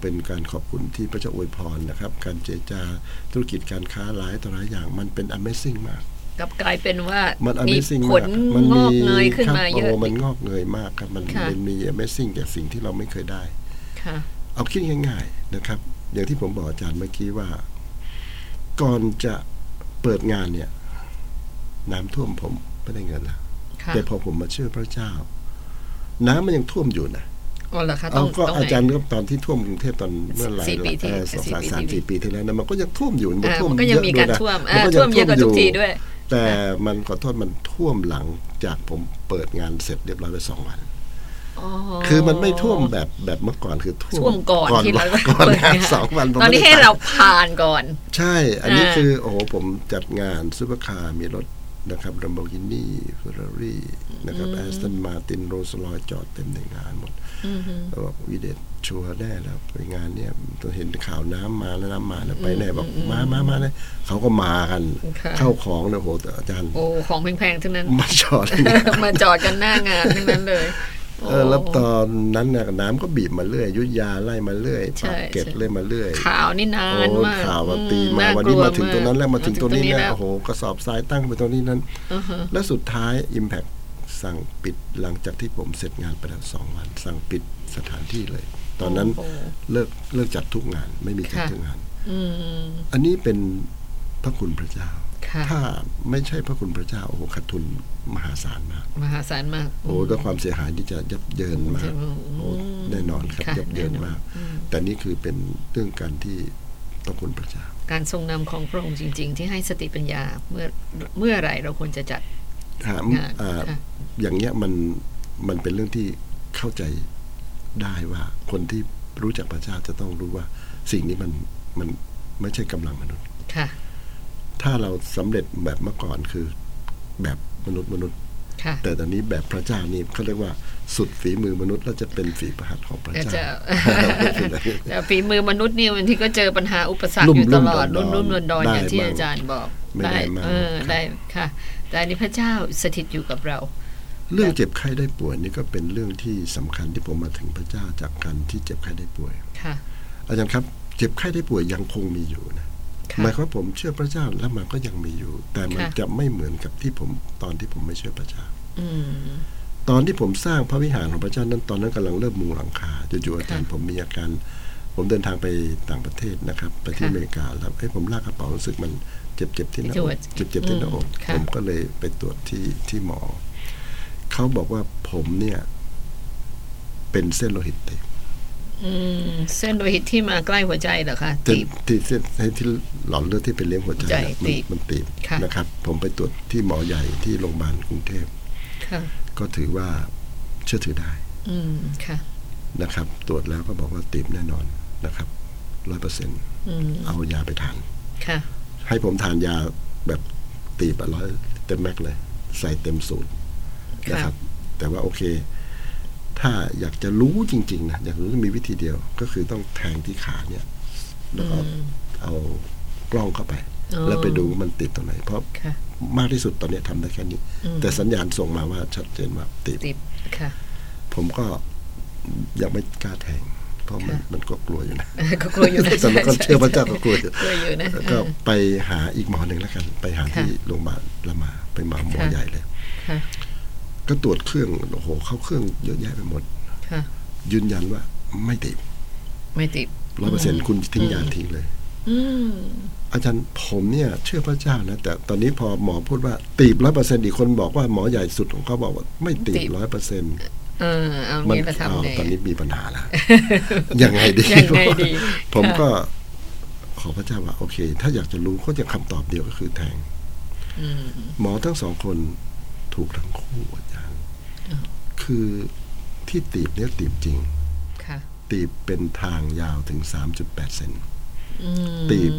เป็นการขอบคุณที่พระเจ้าอวยพรนะครับ การเจรจาธุรกิจการค้าหลายต่อหลายอย่างมันเป็น Amazing มาก กลับกลายเป็นว่ามันมี Amazing ผลมากงอกเงยขึ้นครับมาเยอะโมันงอกเงยมากครับ มันค่ะมันมี Amazing จากสิ่งที่เราไม่เคยได้ค่ะเอาคิดง่าย ๆนะครับ อย่างที่ผมบอกอาจารย์เมื่อกี้ว่า ก่อนจะเปิดงานเนี่ย น้ำท่วมผมไม่ได้เงินละค่ะแต่พอผมมาเชื่อพระเจ้า น้ำมันยังท่วมอยู่นะอ๋อเหรอคะต้เอาองก็ต้องอาไหนจารย์ก็ตอนที่ท่วมกรุงเทพตอนเมื่อหลายสี่ปีที่เอ่อสองสามสี่ปีสามที่สี่ปีที่แล้วนะมันก็ยังท่วมอยู่อ่าท่วมมันก็ยังมีการเอะท่วมด้อ่านะท่วมเยอะกว่าทุกทีด้วย แต่มันขอโทษมันท่วมหลังจากผมเปิดงานเสร็จเรียบร้อยไปสองวันอ๋อคือมันไม่ท่วมแบบแบบเมื่อก่อนคือท่วท่วมก่อนที่เราก่อนงานสองวันผมตอนนี้ไม่ได้ให้ไปเราผ่านก่อน ใช่ อันนี้อ่าคือโอ้โหผมจัดงานซูเปอร์คาร์มีรถ นะครับ Lamborghini Ferrari นะครับ Aston Martin Rolls-Royce จอดเต็มในงานหมดอือฮึแล้วบอกวีระเดช sure แน่แล้วไปงานเนี่ยเห็นข่าวน้ำมาแล้วน้ำมาแล้วไปแน่บอกมามามาเลยเขาก็มากันค่ะเข้าของเนี่ยโหแต่อาจารย์โอ้ของแพงๆทั้งนั้น มาจอดมาจอดกันหน้างานทั้งนั้นเลย เออแล้วตอนนั้นเนี่ยน้ำก็บีบมาเรื่อยอยุธยาไล่มาเรื่อยใช่ปากเกร็ดใช่เล่มาเรื่อยข่าวนี่นานโอ้มากข่าวมาตีอืมาน่วันนี้กลัมาถึงตรงนั้นแล้วมาถึงตรงนี้มาแล้วแล้วโอ้โหกระสอบทรายตั้งไปตรงนี้นั้นอือฮึและสุดท้าย Impact สั่งปิดหลังจากที่ผมเสร็จงานไปแล้วสองวัน สั่งปิดสถานที่เลย ตอนนั้นโอ้โหเลิกเลิกจัดทุกงานไม่มีจัดค่ะทุกงานอืมอันนี้เป็นพระคุณพระเจ้าค่ะ ถ้าไม่ใช่พระคุณพระเจ้าโอ้โหขาดทุนมหาศาลมาก มหาศาลมาก โอ้ด้วยความเสียหายที่จะยับเยินมากอืมโอ้แน่นอนครับค่ะยับเยินมากอืมแต่นี่คือเป็นเรื่องการที่พระคุณพระเจ้า การทรงนำของพระองค์จริง ๆ ที่ให้สติปัญญาเมื่อเมื่อไหรเราควรจะจัดถามงานอ่าค่ะอย่างเงี้ยมันมันเป็นเรื่องที่เข้าใจได้ว่า คนที่รู้จักพระเจ้าจะต้องรู้ว่าสิ่งนี้มันมันไม่ใช่กำลังมนุษย์ค่ะ ถ้าเราสำเร็จแบบเมื่อก่อนคือแบบมนุษย์มนุษย์ค่ะแต่ตอนนี้แบบพระเจ้านี่เขาเรียกว่าสุดฝีมือมนุษย์แล้วจะเป็นฝีประหัตถ์ของพระก็เจ้าจะแต่ฝีมือมนุษย์นี่บางทีก็เจอปัญหาอุปสรรครุ่มอยู่ตลอดรุ่รุ่มนดอนรุ่นดอนได้อย่างที่บ้างอาจารย์บอกไม่ได้บ้างเออครับได้ค่ะ แต่อันนี้พระเจ้าสถิตอยู่กับเรา เรื่องเจ็บไข้ได้ป่วยนี่ก็เป็นเรื่องที่สำคัญที่ผมมาถึงพระเจ้าจากการที่เจ็บไข้ได้ป่วยค่ะอาจารย์ครับ เจ็บไข้ได้ป่วยยังคงมีอยู่นะค่ะ หมายความว่าผมเชื่อพระเจ้าแล้วมันก็ยังมีอยู่ แต่มันค่ะจะไม่เหมือนกับที่ผมตอนที่ผมไม่เชื่อพระเจ้าอืมตอนที่ผมสร้างพระวิหารของพระเจ้านั้นตอนนั้นกำลังเริ่มมุงหลังคาจู่ๆอาจารย์ค่ะผมมีอาการ ผมเดินทางไปต่างประเทศนะครับ ไปที่ค่ะอเมริกาแล้วเอ้ยผมลากกระเป๋ารู้สึกมันเจ็บๆที่หน้าที่อหัวกเจ็บๆที่หน้าอกอืมค่ะผมก็เลยไปตรวจที่ที่หมอเขาบอกว่าผมเนี่ย เป็นเส้นโลหิตตีบอืม เส้นโลหิตที่มาใกล้หัวใจเหรอคะที่ตีบที่เส้นที่หลอดเลือดที่ไปเลี้ยงหัวใจใจเนี่ยตีบมันมันตีบค่ะนะครับ ผมไปตรวจที่หมอใหญ่ที่โรงพยาบาลกรุงเทพค่ะก็ถือว่าเชื่อถือได้อืมค่ะนะครับ ตรวจแล้วก็บอกว่าตีบแน่นอนนะครับร้อยเปอร์เซ็นต์อืมเอายาไปทานค่ะให้ผมทานยาแบบตีบร้อยเต็มแม็กซ์เลย ใส่เต็มสูตรนะครับ แต่ว่าโอเค ถ้าอยากจะรู้จริง ๆ นะ อยากรู้มีวิธีเดียว ก็คือต้องแทงที่ขาเนี่ย แล้วก็เอากล้องเข้าไปอ๋อแล้วไปดูว่ามันติดตรงไหน เพราะค่ะมากที่สุดตอนนี้ทำได้แค่นี้ แต่สัญญาณส่งมาว่าชัดเจนว่าติดติดค่ะผมก็ยังไม่กล้าแทง เพราะมันค่ะมันก็กลัวอยู่นะก็กลัวอยู่นะแต่เราก็เชื่อพระเจ้าก็กลัวอยู่กลัวอยู่นะแล้วก็ไปหาอีกหมอหนึ่งแล้วกัน ไปหาที่โรงพยาบาลละมา ไปมาหมอค่ะใหญ่เลยค่ะ ก็ตรวจเครื่องโอ้โหเข้าเครื่องเยอะแยะไปหมดค่ะยืนยันว่าไม่ติด ไม่ติดร้อยเปอร์เซ็นต์คุณทิ้งยาทิ้งเลยอืมอาจารย์ผมเนี่ย เชื่อพระเจ้านะ แต่ตอนนี้พอหมอพูดว่าตีบร้อยเปอร์เซ็นต์อีกคนบอกว่าหมอใหญ่สุดของเขาบอกว่าไม่ตีบร้อยเปอร์เซ็นต์เออเอามันงี้ละเอาทำไงตอนนี้มีปัญหาแล้วยังไงดียังไงดีผมค่ะก็ขอพระเจ้าว่า โอเค ถ้าอยากจะรู้ก็จะคำตอบเดียวก็คือแทงอืมหมอทั้งสองคนถูกทั้งคู่อาจารย์ คือที่ตีบเนี่ยตีบจริงค่ะตีบเป็นทางยาวถึง 3.8 เซนอืมตีบ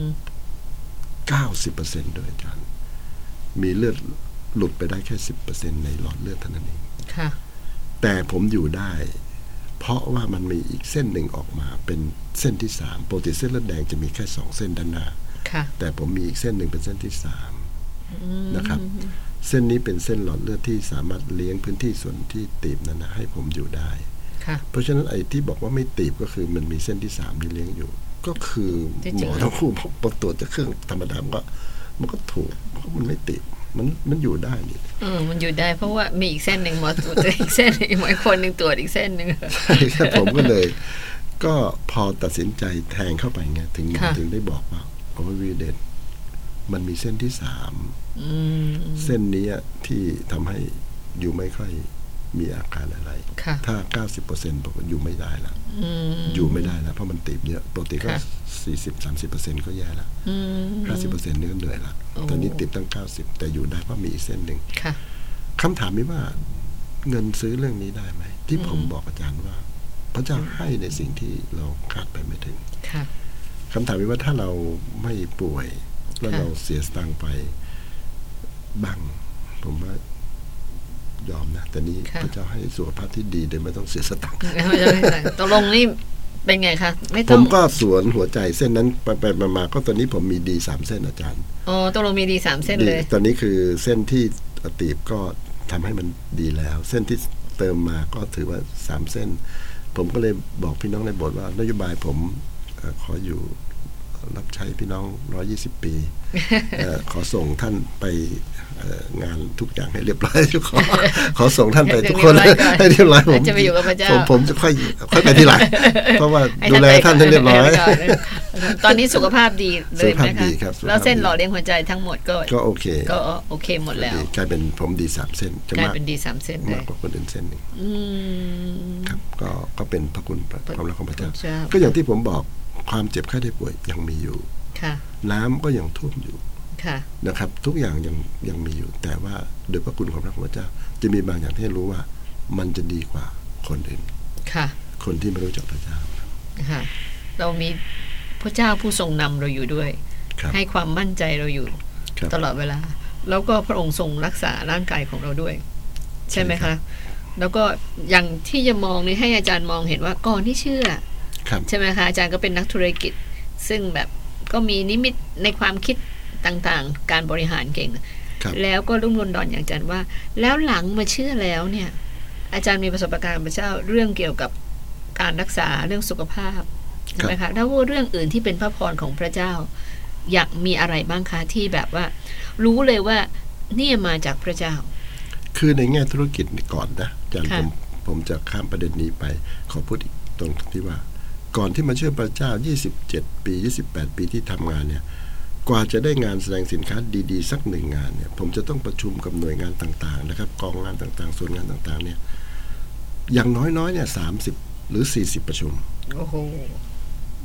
90%ด้วยอาจารย์ มีเลือดหลุดไปได้แค่ 10%ในหลอดเลือดเท่านั้นเองค่ะแต่ผมอยู่ได้ เพราะว่ามันมีอีกเส้นหนึ่งออกมา เป็นเส้นที่สามปกติเส้นเลือดแดงจะมีแค่สองเส้นด้านหน้าค่ะแต่ผมมีอีกเส้นหนึ่งเป็นเส้นที่สามนะครับ เส้นนี้เป็นเส้นหลอดเลือดที่สามารถเลี้ยงพื้นที่ส่วนที่ตีบนั้นนะให้ผมอยู่ได้ค่ะเพราะฉะนั้นไอ้ที่บอกว่าไม่ตีบก็คือมันมีเส้นที่สามที่เลี้ยงอยู่ ก็คือที่หจริมงอทั้งคู่พอตรวจจากเครื่องธรรมดามันก็มันก็ถูกเพราะมันไม่ตีบมันมันอยู่ได้นี่เออมันอยู่ได้เพราะว่ามีอีกเส้นหนึ่งหมอตรวจอีกเส้นหนึ่งหมออีกคนหนึ่งตรวจอีกเส้นหนึ่งใช่ครับผมก็เลย ก็พอตัดสินใจแทงเข้าไปไงถึงค่ะถึงได้บอกว่าโอ้วีเดนมันมีเส้นที่สามอืม เส้นนี้ที่ทำให้อยู่ไม่ค่อยมีอาการอะไรค่ะถ้า 90%บอกว่าอยู่ไม่ได้ละอืมอยู่ไม่ได้แล้วเพราะมันตีบเยอะปกติก็ค่ะสี่สิบสามสิบเปอร์เซ็นก็แย่ละอืมห้าสิบเปอร์เซ็นนี่ก็เหนื่อยละโอ้ตอนนี้ติดตั้งเก้าสิบแต่อยู่ได้เพราะมีอีกเส้นหนึ่งค่ะคำถามนี้ว่าเงินซื้อเรื่องนี้ได้ไหม ที่ผมบอกอาจารย์ว่า พระเจ้าให้ในสิ่งที่เราคาดไปไม่ถึงค่ะคำถามนี้ว่าถ้าเราไม่ป่วยแล้วค่ะเราเสียสตังค์ไป บ้าง ผมว่ายอมนะแต่นี้พระเจ้าให้สุขภาพที่ดีโดยไม่ต้องเสียสตังค์ไม่ใช่ไม่ใช่ตกลงนี่เป็นไงคะไม่ผต้องมก็สวนหัวใจเส้นนั้นไปไปมามาก็ตอนนี้ผมมีดีสามเส้นอาจารย์อ๋อตกลงมีดีสามเส้นเลยดีตอนนี้คือเส้นที่ตีบก็ทำให้มันดีแล้ว เส้นที่เติมมาก็ถือว่าสามเส้น ผมก็เลยบอกพี่น้องในโบสถ์ว่านโยบายผมเออขออยู่รับใช้พี่น้องร้อยี่สิบปีเออขอส่งท่านไปเอ่อ งานทุกอย่างให้เรียบร้อยขอขอส่งท่านไปทุกคนให้เรียบร้อยผมจะไปอยู่กับพระเจ้าผมผมจะค่อยค่อยไปทีหลังเพราะว่าให้ดูแลท่านให้เรียบร้อยไปก่นตอนนี้สุขภาพดีเลยสุขภาไหพมดีคะครับสุขภาพแล้วเส้นดีหล่อเลี้ยงหัวใจทั้งหมดก็ก็โอเค ก็โอเคหมดแล้วกลายเป็นผมดีสามเส้นจะกลายมากเป็นดีสามเส้นเลมากยกว่าคนอื่นเส้นหนึ่งอืมครับก็ก็เป็นพระคุณความรักของพระเจ้าพระเจ้า ก็อย่างที่ผมบอกความเจ็บไข้ได้ป่วยยังมีอยู่ค่ะน้ำก็ยังท่วมอยู่ค่ะ นะครับ ทุกอย่างยังยังมีอยู่ แต่ว่าโดยพระคุณความรักของพระเจ้า จะมีบางอย่างที่ให้รู้ว่า มันจะดีกว่าคนอื่นค่ะ คนที่ไม่รู้จักพระเจ้าค่ะเรามีพระเจ้าผู้ทรงนำเราอยู่ด้วยครับให้ความมั่นใจเราอยู่ครับตลอดเวลา แล้วก็พระองค์ทรงรักษาร่างกายของเราด้วย ใช่ไหมใช่ครัคะบแล้วก็อย่างที่จะมองนี่ให้อาจารย์มองเห็นว่าก่อนที่เชื่อครับใช่ไหมคะอาจารย์ก็เป็นนักธุรกิจ ซึ่งแบบก็มีนิมิตในความคิด ต่างๆ การบริหารเก่งครับแล้วก็รุ่มรนดอนอย่างอาจารย์ว่า แล้วหลังมาเชื่อแล้วเนี่ย อาจารย์มีประสบการณ์พระเจ้าเรื่องเกี่ยวกับการรักษาเรื่องสุขภาพใช่ไหมคะแล้วว่าเรื่องอื่นที่เป็นพระพรของพระเจ้า อยากมีอะไรบ้างคะที่แบบว่า รู้เลยว่าเนี่ยมาจากพระเจ้า คือในแง่ธุรกิจนี่ก่อนนะอาจารย์ค่ะผมผมจะข้ามประเด็นนี้ไป ขอพูดอีกตรงที่ว่า ก่อนที่มาเชื่อพระเจ้า 27 ปี 28 ปีที่ทำงานเนี่ย กว่าจะได้งานแสดงสินค้าดีๆ สักหนึ่งงานเนี่ยผมจะต้องประชุมกับหน่วยงานต่างๆนะครับกองงานต่างๆ ส่วนงานต่างๆเนี่ยอย่างน้อยๆเนี่ยสามสิบหรือ 40 ประชุมโอ้โห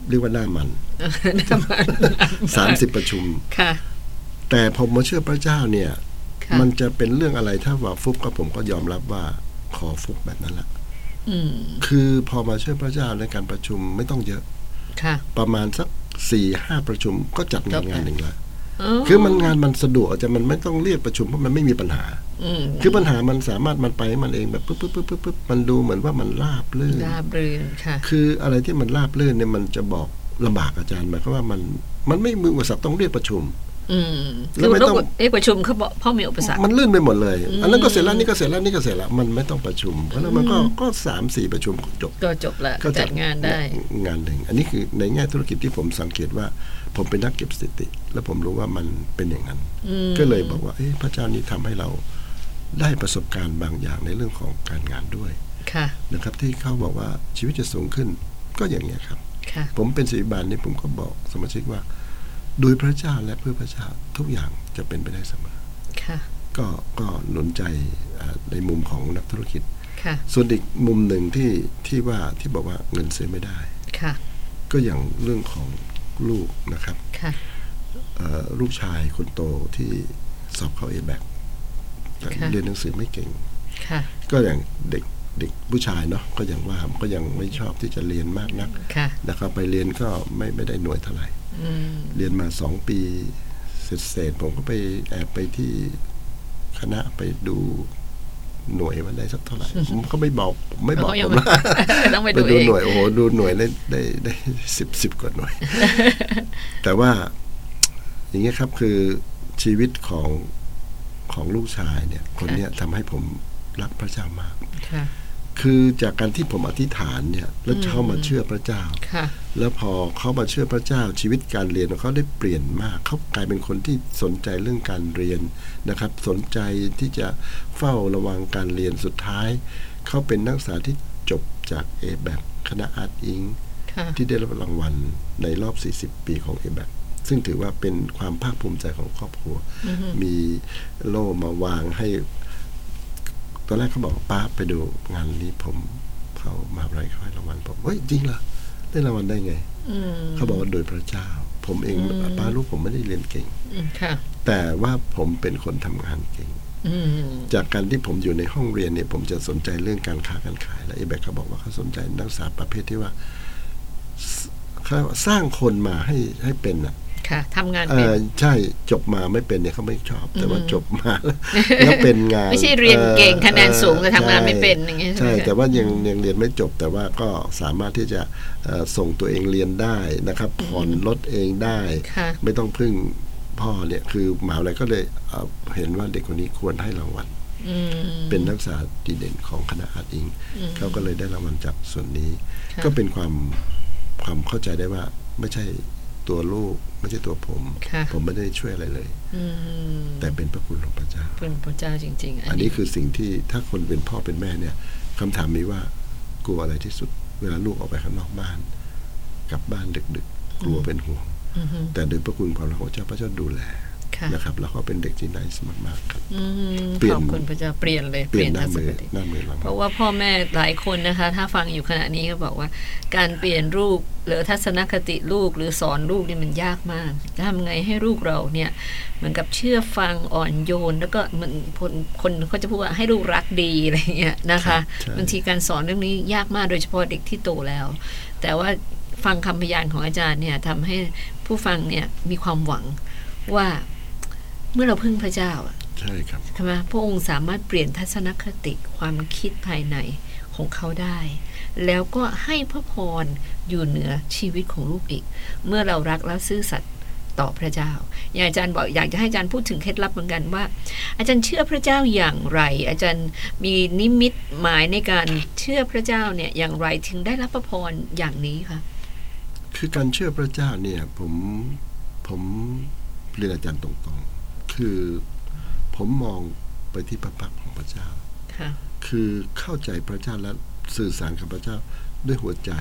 เรียกว่าหน้ามันน้ำมัน30ประชุมค่ะ แต่ผมมาเชื่อพระเจ้าเนี่ยค่ะมันจะเป็นเรื่องอะไรถ้าว่าฟุบก็ผมก็ยอมรับว่าขอฟุบแบบนั้นแหละอืมคือพอมาเชื่อพระเจ้าในการประชุมไม่ต้องเยอะค่ะ ประมาณสัก สี่ห้าประชุมก็จัดงานจบงานหนึ่งละคือมันงานมันสะดวกอาจจะมันไม่ต้องเรียกประชุมเพราะมันไม่มีปัญหาอืมคือปัญหามันสามารถมันไปมันเองแบบปุ๊บปุ๊บปุ๊บปุ๊บปุ๊บมันดูเหมือนว่ามันราบลื่นราบรื่นค่ะคืออะไรที่มันราบลื่นเนี่ยมันจะบอกลำบากอาจารย์หมายความว่ามันมันไม่มีอุปสรรคต้องเรียกประชุมอืมแล้ คืวอไม่ต้องต้องเอ๊ะประชุมเขาบอกพ่อมีอุปสรรคมันลื่นไปหมดเลย อันนั้นก็เสร็จแล้วนี่ก็เสร็จแล้วนี่ก็เสร็จแล้วมันไม่ต้องประชุม เพราะฉะนั้นมันก็ก็สามสี่ประชุมก็จบก็จบละก็จัดงานได้งานหนึ่งอันนี้คือในแง่ธุรกิจที่ผมสังเกตว่า ผมเป็นนักเก็บสถิติ แล้วผมรู้ว่ามันเป็นอย่างนั้นอืมก็เลยบอกว่าเอ๊ะพระเจ้านี่ทำให้เราได้ประสบการณ์บางอย่างในเรื่องของการงานด้วยค่ะนะครับ ที่เขาบอกว่าชีวิตจะสูงขึ้นก็อย่างนี้ยครับค่ะผมเป็นศิริบาลนี่ผมก็บอกสมาชิกว่า โดยพระเจ้าและเพื่อพระเจ้าทุกอย่างจะเป็นไปได้เสมอค่ะก็ก็หนุนใจอ่าในมุมของนักธุรกิจค่ะส่วนอีกมุมหนึ่งที่ที่ว่าที่บอกว่าเงินซื้อไม่ได้ค่ะก็อย่างเรื่องของลูกนะครับค่ะเอ่อลูกชายคนโตที่สอบเข้าเอแบกค่ะเรียนหนังสือไม่เก่งค่ะก็อย่างเด็กเด็กผู้ชายเนาะก็อย่างว่าก็ยังไม่ชอบที่จะเรียนมากนักค่ะนะครับไปเรียนก็ไม่ไม่ได้หน่วยเท่าไหร่อืม เรียนมาสองปีเสร็จเสร็จผมก็ไปแอบไปที่คณะไปดูหน่วยว่าได้สักเท่าไหร่ผมก็ไม่บอกผมไม่บอกเขายัผงมไม่นะต้องไปไปดูดูเองหน่วยโอ้โหดูหน่วยได้ได้ได้สิบสิบกว่าหน่วย แต่ว่า อย่างเงี้ยครับคือชีวิตของของลูกชายเนี่ย คนเนี้ยทำให้ผมรักพระเจ้ามาก ค่ะคือจากการที่ผมอธิษฐานเนี่ยแล้วเขามาเชื่อพระเจ้าค่ะแล้วพอเขามาเชื่อพระเจ้า ชีวิตการเรียนของเขาได้เปลี่ยนมากเขากลายเป็นคนที่สนใจเรื่องการเรียนนะครับ สนใจที่จะเฝ้าระวังการเรียนสุดท้ายเขาเป็นนักศึกษาที่จบจากเอแบคณะอาร์ตอิงค่ะที่ได้รับรางวัลในรอบ 40 ปีของเอแบซึ่งถือว่าเป็นความภาคภูมิใจของครอบครัว มีโล่มาวางให้ ตอนแรกเขาบอกว่าป้าไปดูงานนี้ผมเขามาอะไรเขาให้รางวัลผมเฮ้ยจริงเหรอได้รางวัลได้ไงอืมเขาบอกว่าโดยพระเจ้า ผมเองป้าลูกผมไม่ได้เรียนเก่งอืมค่ะแต่ว่าผมเป็นคนทำงานเก่งอืมจากการที่ผมอยู่ในห้องเรียนเนี่ยผมจะสนใจเรื่องการค้าการขาย และเอแบกเขาบอกว่าเขาสนใจนักศึกษาประเภทที่ว่าสเขาเรียกว่าสร้างคนมาให้ให้เป็นอะ ค่ะทำงานเอเป็นอใช่จบมาไม่เป็นเนี่ยเขาไม่ชอบ แต่ว่าจบมาแล้วแล้วเป็นงานไม่ใช่เรียนเก่งออคะแนนสูงแต่ทำงานใช่ไม่เป็นอย่างเงี้ยใช่ไหมคะแต่ว่ายังยังเรียนไม่จบ แต่ว่าก็สามารถที่จะเอ่อส่งตัวเองเรียนได้นะครับ ผ่อนรถเองได้ค่ะไม่ต้องพึ่งพ่อเนี่ยคือหมหาอะไรก็เลยเอ่อเห็นว่าเด็กคนนี้ควรให้รางวัลอืมเป็นนักศึกษาดีเด่นของคณะอาร์ตอิงเขาก็เลยได้รางวัลจากส่วนนี้ค่ะก็เป็นความความเข้าใจได้ว่าไม่ใช่ตัวลูก ไม่ใช่ตัวผมค่ะผมไม่ได้ช่วยอะไรเลยอืมแต่เป็นพระคุณของพระเจ้า เป็นพระเจ้าจริง ๆ อันนี้คือสิ่งที่ถ้าคนเป็นพ่อเป็นแม่เนี่ยคำถามนี้ว่ากลัวอะไรที่สุด เวลาลูกออกไปข้างนอกบ้าน กลับบ้านดึกๆกลัวเป็นห่วงอือฮึแต่โดยพระคุณความรักของพระเจ้าพระเจ้าดูแลค่ะ นะครับ แล้วก็เป็นเด็กที่น่าสมากๆครับอืมเปลี่ยนขอบคุณพระเจ้าเปลี่ยนเลยเปลี่ยนหทัน้าศมือคติหน้ามือเราเพราะว่าพ่อแม่หลายคนนะคะ ถ้าฟังอยู่ขณะนี้ก็บอกว่า การเปลี่ยนลูกหรือทัศนคติลูกหรือสอนลูกนี่มันยากมากจะทำไงให้ลูกเราเนี่ยเหมือนกับเชื่อฟังอ่อนโยน แล้วก็มันคนคนเขาจะพูดว่าให้ลูกรักดีอะไรอย่างเงี้ยนะคะใช่บางทีการสอนเรื่องนี้ยากมากโดยเฉพาะเด็กที่โตแล้ว แต่ว่าฟังคำพยานของอาจารย์เนี่ยทำให้ผู้ฟังเนี่ยมีความหวังว่า เมื่อเราพึ่งพระเจ้าอะใช่ครับใช่ไหมพระองค์สามารถเปลี่ยนทัศนคติความคิดภายในของเขาได้ แล้วก็ให้พระพรอยู่เหนือชีวิตของลูกอีก เมื่อเรารักและซื่อสัตย์ต่อพระเจ้า อย่างอาจารย์บอกอยากจะให้อาจารย์พูดถึงเคล็ดลับเหมือนกันว่า อาจารย์เชื่อพระเจ้าอย่างไร อาจารย์มีนิมิตหมายในการเชื่อพระเจ้าเนี่ยอย่างไรถึงได้รับพระพรอย่างนี้คะคือการเชื่อพระเจ้าเนี่ยผมผมเรียนอาจารย์ตรงๆ คือผมมองไปที่พระพักตร์ของพระเจ้าค่ะคือเข้าใจพระเจ้าและสื่อสารกับพระเจ้าด้วยหัวใจ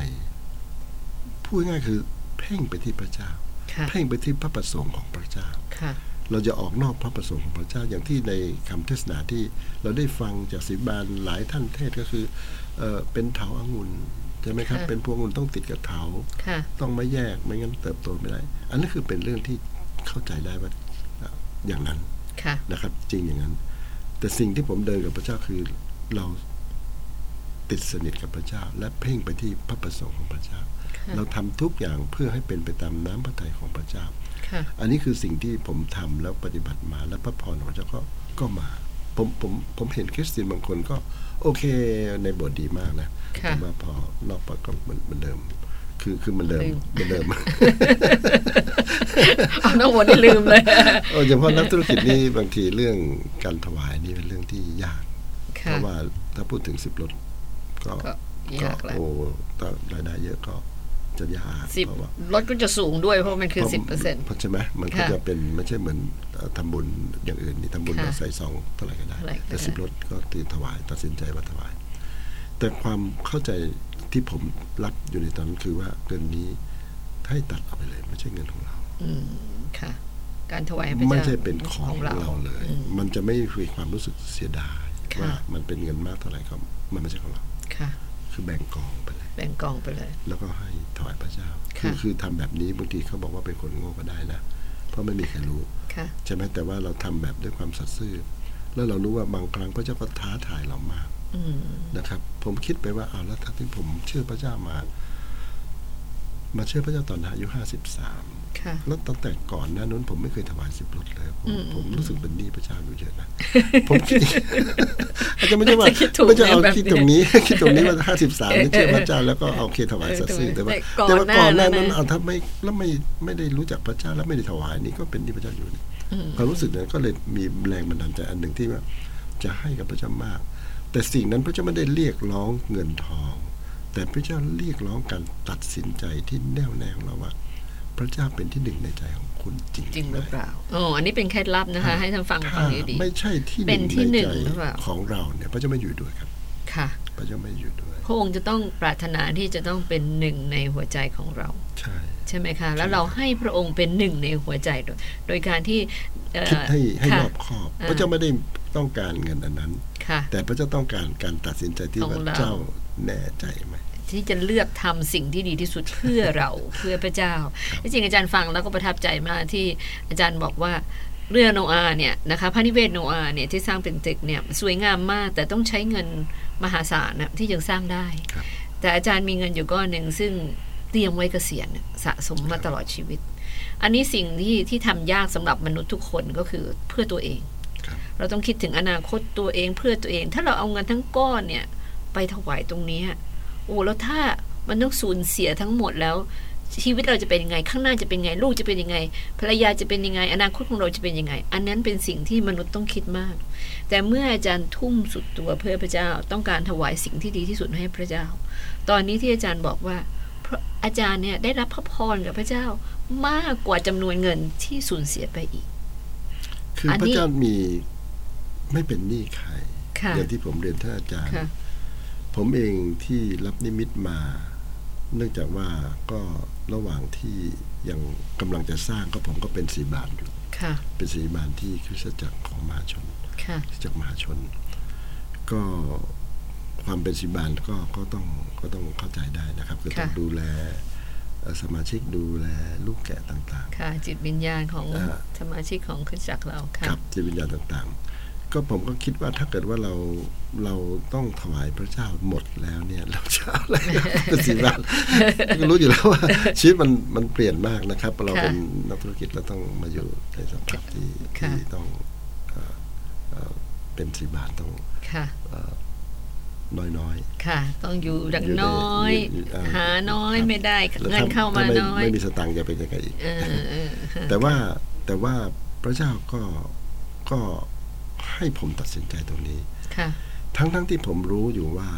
พูดง่ายๆคือเพ่งไปที่พระเจ้าค่ะเพ่งไปที่พระประสงค์ของพระเจ้าค่ะเราจะออกนอกพระประสงค์ของพระเจ้าอย่างที่ในคำเทศนาที่เราได้ฟังจากศิบาลหลายท่านเทศก็คือเออเป็นเถาอางุ่นใช่ไหมครับค่ะเป็นพวงองุ่นต้องติดกับเถาค่ะต้องไม่แยกไม่งั้นเติบโตไม่ได้ อันนั้นคือเป็นเรื่องที่เข้าใจได้ว่าเอ่ออย่างนั้นค่ะนะครับ จริงอย่างนั้น แต่สิ่งที่ผมเดินกับพระเจ้าคือเราติดสนิทกับพระเจ้า และเพ่งไปที่พระประสงค์ของพระเจ้าค่ะเราทำทุกอย่างเพื่อให้เป็นไปตามน้ำพระทัยของพระเจ้าค่ะอันนี้คือสิ่งที่ผมทำแล้วปฏิบัติมาแล้วพระพรของพระเจ้าก็ก็มา ผมผมผมเห็นคริสเตียนบางคนก็ โอเคในบทดีมากนะค่ะแต่ว่าพอนอกไปก็เหมือนเหมือนเดิม คือคือเหมันเดิมลืมเหมือนเดิมเอาน้องวนนี่ลืมเลยโอ้เฉพาะนักธุรกิจนี่บางทีเรื่องการถวายนี่เป็นเรื่องที่ยากเพค่ะราะว่าถ้าพูดถึงสิบรถก็ก็ยากแหละโอ้ถ้ารายได้เยอะก็จะยากสิบเพราะว่ารถก็จะสูงด้วยเพราะมันคือสิบเปอร์เซ็นต์เพราะใช่ไหมมันก็ค่ะจะเป็นไม่ใช่เหมือนเอ่อทำบุญอย่างอื่นนี่ทำบุญค่ะแบบใส่ซองเท่าไหร่ก็ได้เท่าไหร่ก็แต่ได้สิบรถก็ตื่นถวาย ตัดสินใจว่าถวาย แต่ความเข้าใจ ที่ผมรับอยู่ในตอนนั้นคือว่าเงินนี้ให้ตัดเอาไปเลยไม่ใช่เงินของเรา อืมค่ะ การถวายให้พระเจ้าไม่ใช่เป็นของของเราเราเลยอืมมันจะไม่มีความรู้สึกเสียดายค่ะว่ามันเป็นเงินมากเท่าไหร่ก็มันไม่ใช่ของเราค่ะ คือแบ่งกองไปเลย แบ่งกองไปเลย แล้วก็ให้ถวายพระเจ้าค่ะคือคือทำแบบนี้บางทีเขาบอกว่าเป็นคนโง่ก็ได้นะเพราะไม่มีใครรู้ค่ะใช่ไหมแต่ว่าเราทำแบบด้วยความสัตย์ซื่อแล้วเรารู้ว่าบางครั้งพระเจ้าก็ท้าทายเรามากอืม นะครับ ผมคิดไปว่าเอาแล้วถ้าที่ผมเชื่อพระเจ้ามา มาเชื่อพระเจ้าตอนอายุห้าสิบสามค่ะแล้วตั้งแต่ก่อนหน้านั้นผมไม่เคยถวายสิบรถเลยผมอืมผมรู้สึกเป็นหนี้พระเจ้าอยู่เยอะนะผมคิดอาจจะไม่ใช่ว่าจะคิดถูกไม่จะเอาแบบคิดนี้ตรงนี้ คิดตรงนี้ว่าห้าสิบสามนี่เชื่อพระเจ้าแล้วก็เอาเคถวายสัตย์ซื่อแต่ว่าแต่ก่อนแต่ว่าก่อนหน้าหน้านั้นั้นนเอาถ้าไม่แล้วไม่ไม่ได้รู้จักพระเจ้าแล้วไม่ได้ถวายนี่ก็เป็นหนี้พระเจ้าอยู่นี่อืมความรู้สึกนั้นก็เลยมีแรงบันดาลใจอันหนึ่งที่ว่า จะให้กับพระเจ้ามาก แต่สิ่งนั้นพระเจ้าไม่ได้เรียกร้องเงินทอง แต่พระเจ้าเรียกร้องการตัดสินใจที่แน่วแน่ของเราว่า พระเจ้าเป็นที่หนึ่งในใจของคุณจริงจริงหรือไมเปล่าโอ้อันนี้เป็นเคล็ดลับนะคะ ให้ท่านฟังฟัถ้างดีไม่ใช่ที่หเป็นึ่นงที่ในหนึ่ใจงหรือเปล่าของเราเนี่ย พระเจ้าไม่อยู่ด้วยครับๆค่ะ พระเจ้าไม่อยู่ด้วยพระองค์จะต้องปรารถนาที่จะต้องเป็นหนึ่งในหัวใจของเรา ใช่ใช่ไหมคะ แล้วเราให้พระองค์เป็นหนึ่งในหัวใจโดยโดยการที่เอ่อคิดให้ให้ค่ะรอบคอบอ่าพระเจ้าไม่ได้ ต้องการเงินอันนั้นค่ะแต่พระเจ้าต้องการการตัดสินใจที่ของว่าเราเจ้าแน่ใจไหมที่จะเลือกทำสิ่งที่ดีที่สุดเพื่อเราเพื่อพระเจ้าที่จริงอาจารย์ฟังแล้วก็ประทับใจมากที่อาจารย์บอกว่าเรือโนอาห์เนี่ยนะคะพระนิเวศโนอาห์เนี่ยที่สร้างเป็นตึกเนี่ยสวยงามมาก แต่ต้องใช้เงินมหาศาลนะที่ยังสร้างได้ครับแต่อาจารย์มีเงินอยู่ก้อนหนึ่งซึ่งเตรียมไว้เกษียณน่ะสะสมมาตลอดชีวิต อันนี้สิ่งที่ที่ทำยากสำหรับมนุษย์ทุกคนก็คือเพื่อตัวเองครับ เราต้องคิดถึงอนาคตตัวเองเพื่อตัวเอง ถ้าเราเอาเงินทั้งก้อนเนี่ยไปถวายตรงนี้โอ้แล้วถ้ามันต้องสูญเสียทั้งหมดแล้ว ชีวิตเราจะเป็นยังไง ข้างหน้าจะเป็นยังไง ลูกจะเป็นยังไง ภรรยาจะเป็นยังไง อนาคตของเราจะเป็นยังไง อันนั้นเป็นสิ่งที่มนุษย์ต้องคิดมาก แต่เมื่ออาจารย์ทุ่มสุดตัวเพื่อพระเจ้าต้องการถวายสิ่งที่ดีที่สุดให้พระเจ้า ตอนนี้ที่อาจารย์บอกว่าอาจารย์เนี่ยได้รับพระพรกับพระเจ้ามากกว่าจำนวนเงินที่สูญเสียไปอีก คืออนพระนี้เจ้ามีไม่เป็นหนี้ใครค่ะอย่างที่ผมเรียนท่านอาจารย์ค่ะผมเองที่รับนิมิตมา เนื่องจากว่าก็ระหว่างที่ยังกำลังจะสร้างก็ผมก็เป็นสีบานอยู่ค่ะเป็นสีบานที่คริสตจักรของมหาชนค่ะคริสตจักรมหาชน ก็ความเป็นสีบานก็ก็ต้องก็ต้องเข้าใจได้นะครับคือต้องค่ะดูแลเอ่อ สมาชิกดูแลลูกแกะต่างค่ะ จิตวิญญาณของอ่าสมาชิกของคริสตจักรเราๆค่ะกับจิตวิญญาณต่างๆ ก็ผมก็คิดว่าถ้าเกิดว่าเราเราต้องถวายพระเจ้าหมดแล้วเนี่ย เราจะเอาอะไรเป็นสีบานก็รู้อยู่แล้วว่าชีวิตมันมันเปลี่ยนมากนะครับ เราค่ะเป็นนักธุรกิจเราต้องมาอยู่ในสภาพที่ค่ะที่ต้องเอ่อเอ่อเป็นสีบานต้องค่ะ น้อยค่ะ ต้องอยู่ดังอยู่ในน้อยอยู่อ่าหาน้อยครับไม่ได้ๆแล้วเงินถ้เข้ามาถ้ไน้อย ไม่มีสตังค์จะเป็นยังไงอีกเออเออค่ะแต่ว่าแต่ว่าพระเจ้าก็ก็ให้ผมตัดสินใจตรงนี้ค่ะทั้งทั้งที่ผมรู้อยู่ว่า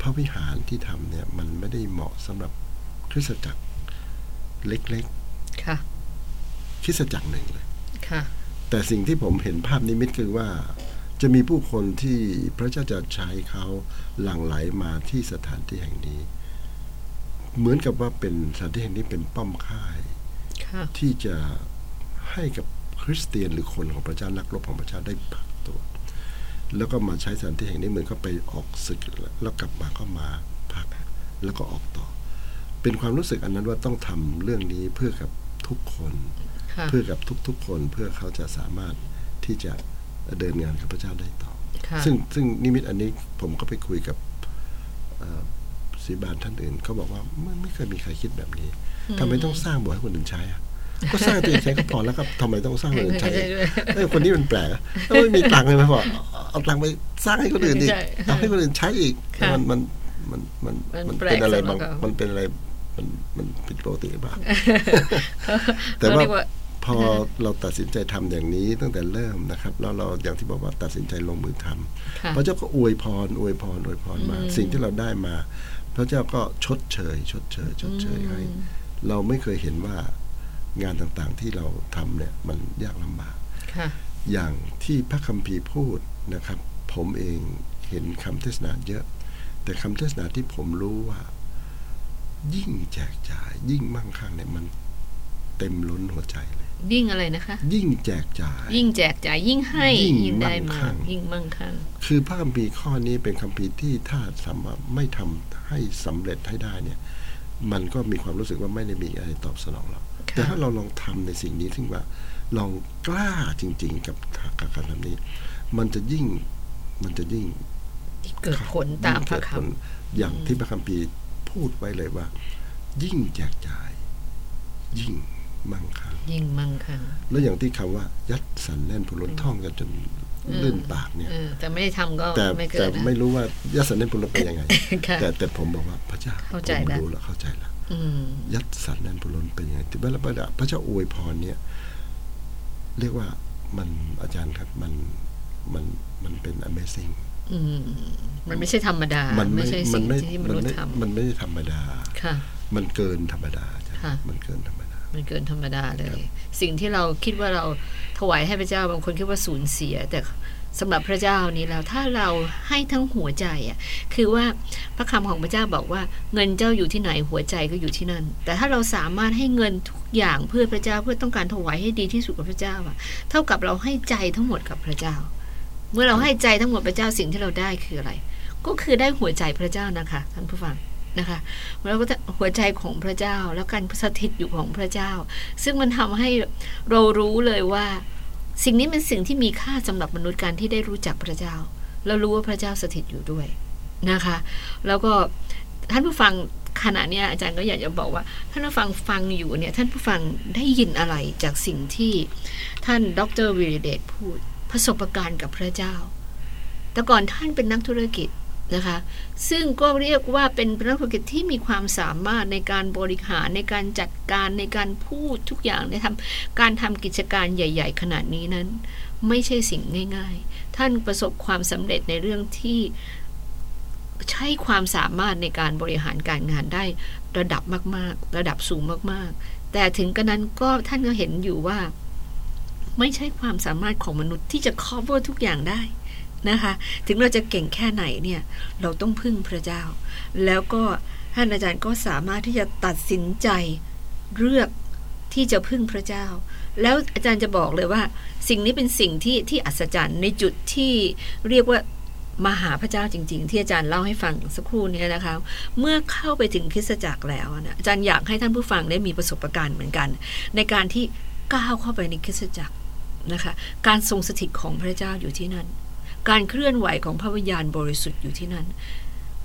พระวิหารที่ทำเนี่ย มันไม่ได้เหมาะสำหรับคริสตจักรเล็กค่ะๆคริสตจักรหนึ่งเลย ค่ะ แต่สิ่งที่ผมเห็นภาพนิมิตคือว่า จะมีผู้คนที่พระเจ้าจะใช้เขาหลั่งไหลมาที่สถานที่แห่งนี้ เหมือนกับว่าเป็นสถานที่แห่งนี้เป็นป้อมค่ายค่ะที่จะให้กับคริสเตียนหรือคนของพระเจ้านักรบของพระเจ้าได้พักตัว แล้วก็มาใช้สถานที่แห่งนี้เหมือนก็ไปออกศึกแล้วกลับมาก็มาพักแล้วก็ออกต่อ เป็นความรู้สึกอันนั้นว่าต้องทำเรื่องนี้เพื่อกับทุกคนค่ะเพื่อกับทุกๆคนเพื่อเขาจะสามารถที่จะ เดินงานกับพระเจ้าได้ต่อค่ะซึ่งซึ่งนิมิตอันนี้ผมก็ไปคุยกับเอ่อศิบาลท่านอื่นเขาบอกว่าไม่ไม่เคยมีใครคิดแบบนี้ทำไมต้องสร้างโบสถ์ให้คนอื่นใช้อะก็สร้างตัวเองใช้ก็พอแล้วครับทำไมต้องสร้างคนอื่นใช้เออคนนี้มันแปลกถ้าไม่มีตังค์เลยไหมพอเอาตังค์ไปสร้างให้คนอื่นอีกเอาให้คนอื่นใช้อีกมันมันมันมันมันเป็นอะไรบางมันเป็นอะไรมันมันผิดปกติบ้างแต่ว่าพ อเราตัดสินใจทำอย่างนี้ตั้งแต่เริ่มนะครับ แล้วเราอย่างที่บอกว่าตัดสินใจลงมือทำพระเจ้าก็อวยพรอวยพรอวยพรมา สิ่งที่เราได้มา พระเจ้าก็ชดเชย ชดเชย ชดเชยให้ เราไม่เคยเห็นว่างานต่างๆที่เราทำเนี่ยมันยากลำบากอย่างที่พระคัมภีร์พูดนะครับ ผมเองเห็นคำเทศนาเยอะ แต่คำเทศนาที่ผมรู้ว่า ยิ่งแจกจ่าย ยิ่งมั่งคั่งเนี่ยมันเต็มล้นหัวใจเลย ยิ่งอะไรนะคะ ยิ่งแจกจ่าย ยิ่งแจกจ่ายยิ่งให้ยิ่งได้มายิ่งมั่งคั่งคือพระคัมภีร์ข้อนี้เป็นคัมภีร์ที่ถ้าสามารถไม่ทำให้สำเร็จให้ได้เนี่ย มันก็มีความรู้สึกว่าไม่ได้มีอะไรตอบสนองเราแต่ถ้าเราลองทำในสิ่งนี้ถึงว่าลองกล้าจริง ๆ กับการทำนี้ มันจะยิ่งมันจะยิ่งเกิดผลตามพระคำอย่างที่พระคัมภีร์พูดไว้เลยว่า ยิ่งแจกจ่าย ยิ่ง มั่งคั่งยิ่งมั่งคั่งแล้วอย่างที่คำว่า ยัดสันแน่นผลท่องกันจนลื่นปากเนี่ยแต่ไม่ได้ทำก็ไม่เกิดแต่ไม่รู้ว่ายัดสันแน่นผลเป็นยังไง แต่แต่ผมบอกว่าพระเจ้าเข้าใจแล้วรู้แล้วเข้าใจแล้วยัดสันแน่นผลเป็นยังไงที่เวลาพระเจ้าอวยพรเนี่ย เรียกว่ามันอาจารย์ครับมันมันมันเป็น amazing มันไม่ใช่ธรรมดา มันไม่ใช่สิ่งที่มนุษย์ทำมันไม่ใช่ธรรมดาค่ะมันเกินธรรมดา มันเกินธรรมดา มันเกินธรรมดาเลย สิ่งที่เราคิดว่าเราถวายให้พระเจ้าบางคนคิดว่าสูญเสีย แต่สำหรับพระเจ้านี้แล้วถ้าเราให้ทั้งหัวใจอะคือว่าพระคำของพระเจ้าบอกว่าเงินเจ้าอยู่ที่ไหนหัวใจก็อยู่ที่นั่น แต่ถ้าเราสามารถให้เงินทุกอย่างเพื่อพระเจ้าเพื่อต้องการถวายให้ดีที่สุดกับพระเจ้าอะเท่ากับเราให้ใจทั้งหมดกับพระเจ้า เมื่อเราให้ใจทั้งหมดพระเจ้าสิ่งที่เราได้คืออะไร ก็คือได้หัวใจพระเจ้านะคะท่านผู้ฟัง นะคะแล้วก็หัวใจของพระเจ้าแล้วการสถิตอยู่ของพระเจ้า ซึ่งมันทำให้เรารู้เลยว่า สิ่งนี้เป็นสิ่งที่มีค่าสำหรับมนุษย์การที่ได้รู้จักพระเจ้า แล้วรู้ว่าพระเจ้าสถิตอยู่ด้วยนะคะ แล้วก็ท่านผู้ฟังขณะนี้อาจารย์ก็อยากจะบอกว่า ท่านผู้ฟังฟังอยู่เนี่ยท่านผู้ฟังได้ยินอะไรจากสิ่งที่ท่านดรวิริเดชพูดประสบการณ์กับพระเจ้า แต่ก่อนท่านเป็นนักธุรกิจ นะคะ ซึ่งก็เรียกว่าเป็นนักธุรกิจที่มีความสามารถในการบริหารในการจัดการในการพูดทุกอย่างในทำการทำกิจการใหญ่ ๆ ขนาดนี้นั้น ไม่ใช่สิ่งง่าย ๆ ท่านประสบความสำเร็จในเรื่องที่ใช้ความสามารถในการบริหารการงานได้ระดับมาก ๆ ระดับสูงมากๆ แต่ถึงกระนั้นก็ท่านก็เห็นอยู่ว่า ไม่ใช่ความสามารถของมนุษย์ที่จะ cover ทุกอย่างได้ นะคะ ถึงเราจะเก่งแค่ไหนเนี่ยเราต้องพึ่งพระเจ้า แล้วก็ท่านอาจารย์ก็สามารถที่จะตัดสินใจเลือกที่จะพึ่งพระเจ้า แล้วอาจารย์จะบอกเลยว่า สิ่งนี้เป็นสิ่งที่ที่อัศจรรย์ในจุดที่เรียกว่ามาหาพระเจ้าจริง ๆ ที่อาจารย์เล่าให้ฟังสักครู่นี้นะคะ เมื่อเข้าไปถึงคริสตจักรแล้วนะอาจารย์อยากให้ท่านผู้ฟังได้มีประสบการณ์เหมือนกัน ในการที่ก้าวเข้าไปในคริสตจักรนะคะ การทรงสถิตของพระเจ้าอยู่ที่นั่น การเคลื่อนไหวของพระวิญญาณบริสุทธิ์อยู่ที่นั่น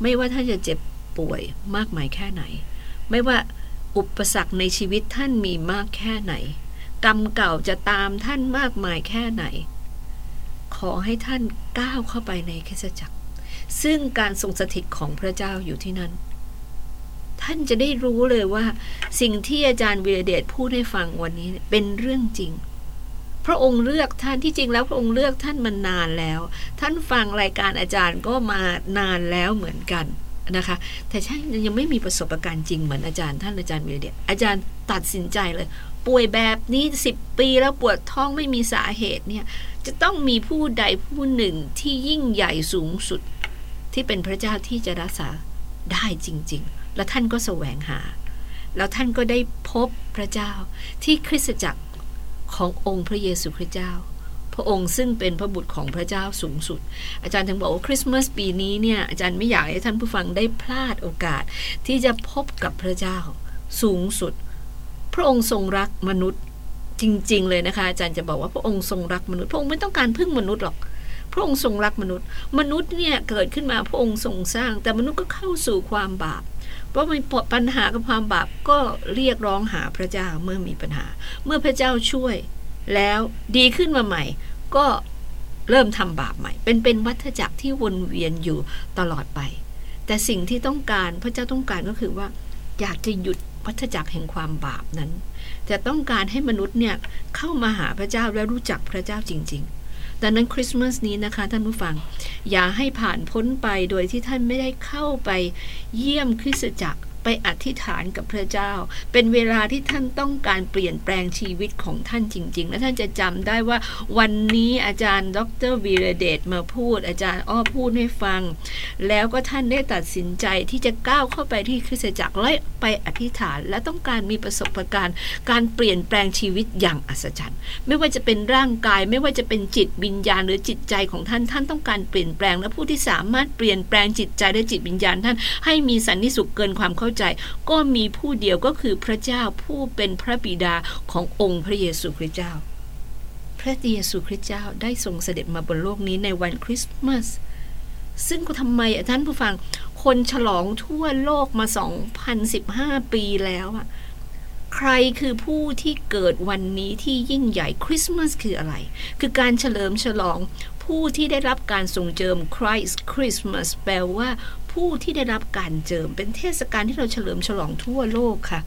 ไม่ว่าท่านจะเจ็บป่วยมากมายแค่ไหน ไม่ว่าอุปสรรคในชีวิตท่านมีมากแค่ไหน กรรมเก่าจะตามท่านมากมายแค่ไหน ขอให้ท่านก้าวเข้าไปในคริสตจักร ซึ่งการทรงสถิตของพระเจ้าอยู่ที่นั่น ท่านจะได้รู้เลยว่า สิ่งที่อาจารย์วิรเดชพูดให้ฟังวันนี้เป็นเรื่องจริง พระองค์เลือกท่านที่จริงแล้วพระองค์เลือกท่านมานานแล้ว ท่านฟังรายการอาจารย์ก็มานานแล้วเหมือนกันนะคะ แต่ใช่ยังไม่มีประสบการณ์จริงเหมือนอาจารย์ท่านอาจารย์วิเดียอาจารย์ตัดสินใจเลย ป่วยแบบนี้สิบปีแล้วปวดท้องไม่มีสาเหตุเนี่ยจะต้องมีผู้ใดผู้หนึ่งที่ยิ่งใหญ่สูงสุด ที่เป็นพระเจ้าที่จะรักษาได้จริง ๆ แล้วท่านก็แสวงหา แล้วท่านก็ได้พบพระเจ้าที่คริสตจักร ขององค์พระเยซูคริสต์เจ้า พระองค์ซึ่งเป็นพระบุตรของพระเจ้าสูงสุด อาจารย์ถึงบอกว่าคริสต์มาสปีนี้เนี่ยอาจารย์ไม่อยากให้ท่านผู้ฟังได้พลาดโอกาส ที่จะพบกับพระเจ้าสูงสุด พระองค์ทรงรักมนุษย์จริง ๆ เลยนะคะอาจารย์จะบอกว่าพระองค์ทรงรักมนุษย์ พระองค์ไม่ต้องการพึ่งมนุษย์หรอกพระองค์ทรงรักมนุษย์ มนุษย์เนี่ยเกิดขึ้นมาพระองค์ทรงสร้าง แต่มนุษย์ก็เข้าสู่ความบาป เพราะมีปัญหากับความบาปก็เรียกร้องหาพระเจ้าเมื่อมีปัญหา เมื่อพระเจ้าช่วยแล้วดีขึ้นมาใหม่ ก็เริ่มทำบาปใหม่ เป็นเป็นวัฏจักรที่วนเวียนอยู่ตลอดไป แต่สิ่งที่ต้องการพระเจ้าต้องการก็คือว่า อยากจะหยุดวัฏจักรแห่งความบาปนั้น จะต้องการให้มนุษย์เนี่ยเข้ามาหาพระเจ้าและรู้จักพระเจ้าจริง ๆ ดังนั้นคริสต์มาสนี้นะคะท่านผู้ฟัง อย่าให้ผ่านพ้นไปโดยที่ท่านไม่ได้เข้าไปเยี่ยมคริสตจักร ไปอธิษฐานกับพระเจ้า เป็นเวลาที่ท่านต้องการเปลี่ยนแปลงชีวิตของท่านจริง ๆ และท่านจะจำได้ว่าวันนี้อาจารย์ดรวีรเดชมาพูด อาจารย์อ้อพูดให้ฟัง แล้วก็ท่านได้ตัดสินใจที่จะก้าวเข้าไปที่คริสตจักรและไปอธิษฐาน และต้องการมีประสบการณ์การเปลี่ยนแปลงชีวิตอย่างอัศจรรย์ ไม่ว่าจะเป็นร่างกายไม่ว่าจะเป็นจิตวิญญาณหรือจิตใจของท่านท่านต้องการเปลี่ยนแปลงและผู้ที่สามารถเปลี่ยนแปลงจิตใจและจิตวิญญาณท่านให้มีสันนิสุขเกินความเข้าใจ ก็มีผู้เดียวก็คือพระเจ้าผู้เป็นพระบิดาขององค์พระเยซูคริสต์เจ้า พระเยซูคริสต์เจ้าได้ทรงเสด็จมาบนโลกนี้ในวันคริสต์มาสซึ่งก็ทำไมท่านผู้ฟังคนฉลองทั่วโลกมา 2015 ปีแล้วอะใครคือผู้ที่เกิดวันนี้ที่ยิ่งใหญ่คริสต์มาสคืออะไร คือการเฉลิมฉลองผู้ที่ได้รับการทรงเจิม Christ Christmas แปลว่า ผู้ที่ได้รับการเจิม เป็นเทศกาลที่เราเฉลิมฉลองทั่วโลกค่ะ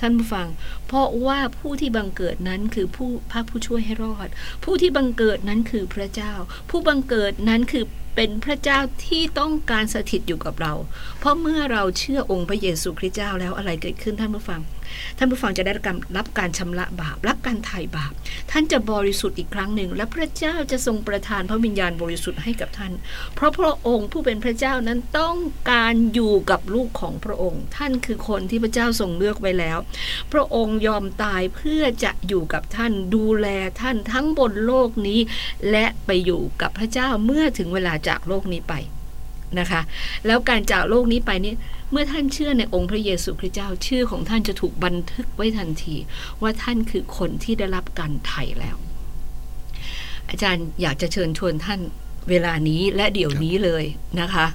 ท่านผู้ฟัง เพราะว่าผู้ที่บังเกิดนั้นคือผู้พระผู้ช่วยให้รอด ผู้ที่บังเกิดนั้นคือพระเจ้า ผู้บังเกิดนั้นคือเป็นพระเจ้าที่ต้องการสถิตอยู่กับเรา เพราะเมื่อเราเชื่อองค์พระเยซูคริสต์เจ้าแล้วอะไรเกิดขึ้นท่านผู้ฟัง ท่านผู้ฟังจะได้รับการชำระบาป รับการไถ่บาป ท่านจะบริสุทธิ์อีกครั้งหนึ่ง และพระเจ้าจะทรงประทานพระวิญญาณบริสุทธิ์ให้กับท่าน เพราะพระองค์ผู้เป็นพระเจ้านั้นต้องการอยู่กับลูกของพระองค์ ท่านคือคนที่พระเจ้าทรงเลือกไว้แล้ว พระองค์ยอมตายเพื่อจะอยู่กับท่านดูแลท่านทั้งบนโลกนี้ และไปอยู่กับพระเจ้าเมื่อถึงเวลาจากโลกนี้ไปนะคะ แล้วการจากโลกนี้ไปนี้เมื่อท่านเชื่อในองค์พระเยซูคริสต์เจ้าชื่อของท่านจะถูกบันทึกไว้ทันที ว่าท่านคือคนที่ได้รับการไถ่แล้ว อาจารย์อยากจะเชิญชวนท่านเวลานี้และเดี๋ยวนี้เลยนะคะ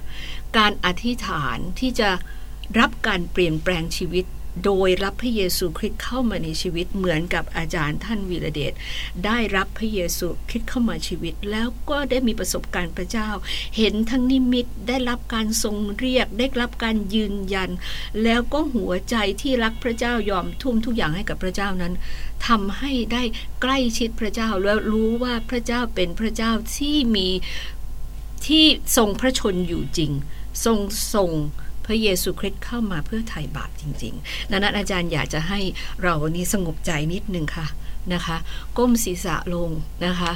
การอธิษฐานที่จะรับการเปลี่ยนแปลงชีวิต โดยรับพระเยซูคริสต์เข้ามาในชีวิตเหมือนกับอาจารย์ท่านวีระเดชได้รับพระเยซูคริสต์เข้ามาชีวิต แล้วก็ได้มีประสบการณ์พระเจ้า เห็นทั้งนิมิตได้รับการทรงเรียก ได้รับการยืนยัน แล้วก็หัวใจที่รักพระเจ้ายอมทุ่มทุกอย่างให้กับพระเจ้านั้นทำให้ได้ใกล้ชิดพระเจ้าแล้วรู้ว่าพระเจ้าเป็นพระเจ้าที่มีที่ทรงพระชนอยู่จริง ทรงทรง พระเยซูคริสต์เข้ามาเพื่อไถ่บาปจริงๆดังนั้นอาจารย์อยากจะให้เราวันนี้สงบใจนิดนึงค่ะนะคะ ก้มศีรษะลงนะคะ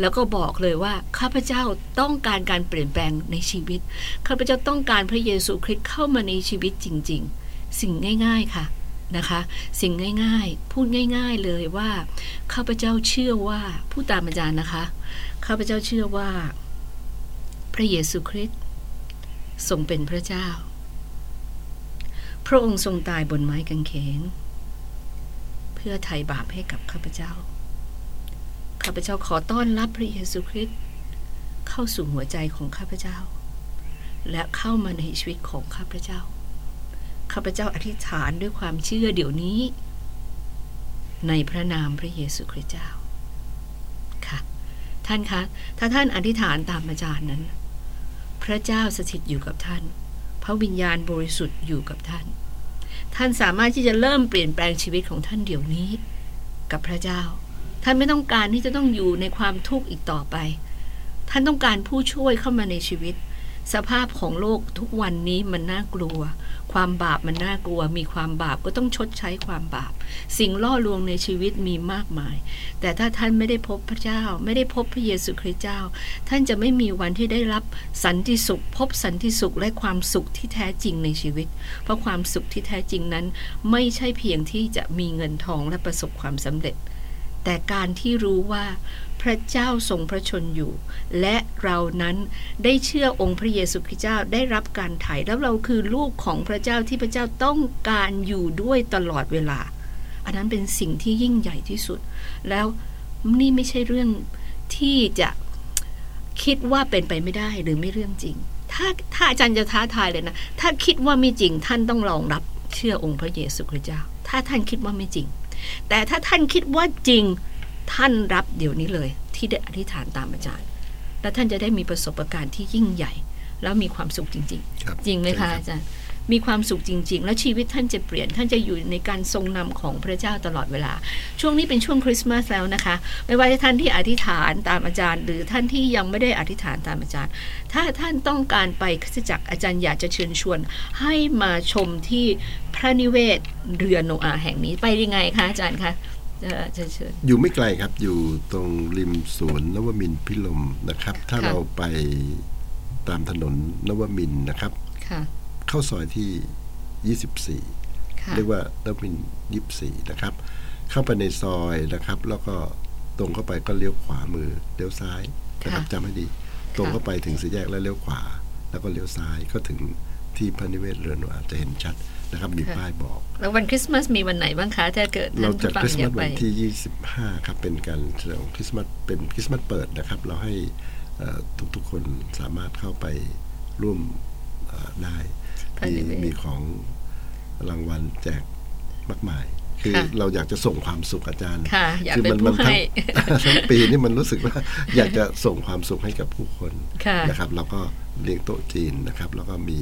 แล้วก็บอกเลยว่าข้าพเจ้าต้องการการเปลี่ยนแปลงในชีวิต ข้าพเจ้าต้องการพระเยซูคริสต์เข้ามาในชีวิตจริง ๆ สิ่งง่าย ๆค่ะนะคะ สิ่งง่ายๆ พูดง่าย ๆเลยว่า ข้าพเจ้าเชื่อว่าผู้ตามอาจารย์นะคะ ข้าพเจ้าเชื่อว่า พระเยซูคริสต์ทรงเป็นพระเจ้า พระองค์ทรงตายบนไม้กางเขน เพื่อไถ่บาปให้กับข้าพเจ้า ข้าพเจ้าขอต้อนรับพระเยซูคริสต์เข้าสู่หัวใจของข้าพเจ้า และเข้ามาในชีวิตของข้าพเจ้า ข้าพเจ้าอธิษฐานด้วยความเชื่อเดี๋ยวนี้ ในพระนามพระเยซูคริสต์เจ้าค่ะ ท่านคะ ถ้าท่านอธิษฐานตามอาจารย์นั้น พระเจ้าสถิตอยู่กับท่าน พระวิญญาณบริสุทธิ์อยู่กับท่าน ท่านสามารถที่จะเริ่มเปลี่ยนแปลงชีวิตของท่านเดี๋ยวนี้ กับพระเจ้า ท่านไม่ต้องการที่จะต้องอยู่ในความทุกข์อีกต่อไป ท่านต้องการผู้ช่วยเข้ามาในชีวิต สภาพของโลกทุกวันนี้มันน่ากลัว ความบาปมันน่ากลัว มีความบาปก็ต้องชดใช้ความบาป สิ่งล่อลวงในชีวิตมีมากมาย แต่ถ้าท่านไม่ได้พบพระเจ้า ไม่ได้พบพระเยซูคริสต์เจ้า ท่านจะไม่มีวันที่ได้รับสันติสุข พบสันติสุขและความสุขที่แท้จริงในชีวิต เพราะความสุขที่แท้จริงนั้น ไม่ใช่เพียงที่จะมีเงินทองและประสบความสำเร็จ แต่การที่รู้ว่า พระเจ้าทรงพระชนอยู่ และเรานั้นได้เชื่อองค์พระเยซูคริสต์เจ้าได้รับการไถ่แล้วเราคือลูกของพระเจ้าที่พระเจ้าต้องการอยู่ด้วยตลอดเวลา อันนั้นเป็นสิ่งที่ยิ่งใหญ่ที่สุด แล้วนี่ไม่ใช่เรื่องที่จะคิดว่าเป็นไปไม่ได้หรือไม่เรื่องจริง ถ้าถ้าอาจารย์จะท้าทายเลยนะ ถ้าคิดว่าไม่จริงท่านต้องลองรับเชื่อองค์พระเยซูคริสต์เจ้า ถ้าท่านคิดว่าไม่จริง แต่ถ้าท่านคิดว่าจริง ท่านรับเดี๋ยวนี้เลยที่ได้อธิษฐานตามอาจารย์ แล้วท่านจะได้มีประสบการณ์ที่ยิ่งใหญ่ แล้วมีความสุขจริงครับๆจริงไหมคะใช่รับอาจารย์มีความสุขจริง ๆ แล้วชีวิตท่านจะเปลี่ยนท่านจะอยู่ในการทรงนำของพระเจ้าตลอดเวลา ช่วงนี้เป็นช่วงคริสต์มาสแล้วนะคะ ไม่ว่าจะท่านที่อธิษฐานตามอาจารย์ หรือท่านที่ยังไม่ได้อธิษฐานตามอาจารย์ ถ้าท่านต้องการไปคริสตจักรอาจารย์อยากจะเชิญชวน ให้มาชมที่พระนิเวศเรือโนอาห์แห่งนี้ไปยังไงคะอาจารย์คะ จะจะเชิญอยู่ไม่ไกลครับ อยู่ตรงริมสวนนวมินทร์พิลมนะครับ ถ้าค่ะเราไปตามถนนนวมินทร์นะครับค่ะเข้าซอยที่ 24ค่ะเรียกว่านวมินทร์24 นะครับ เข้าไปในซอยนะครับ แล้วก็ตรงเข้าไปก็เลี้ยวขวามือเลี้ยวซ้ายนะครับจำให้ดี ตรงเข้าไปถึงสี่แยกแล้วเลี้ยวขวา แล้วก็เลี้ยวซ้ายก็ถึง ที่พระนิเวศเรือนอาจจะเห็นชัดนะครับมีป้ายบอก แล้ววันคริสต์มาสมีวันไหนบ้างคะถ้าเกิดเราท่านจัดผู้ฟังคริสต์อมายาสกไปวันที่ 25 ครับ เป็นการเฉลิมคริสต์มาสเป็นคริสต์มาสเปิดนะครับ เราให้เอ่อทุกๆคนสามารถเข้าไปร่วมเอ่อได้ภายมีในเวทมีของรางวัลแจกมากมายคือค่ะเราอยากจะส่งความสุขอาจารย์ค่ะอยากคืเป็นมัผู้ทั้งให้ทั้งปีนี่มันรู้สึกว่าอยากจะส่งความสุขให้กับผู้คนค่ะนะครับ แล้วก็ เลี้ยงโต๊ะจีนนะครับ แล้วก็มี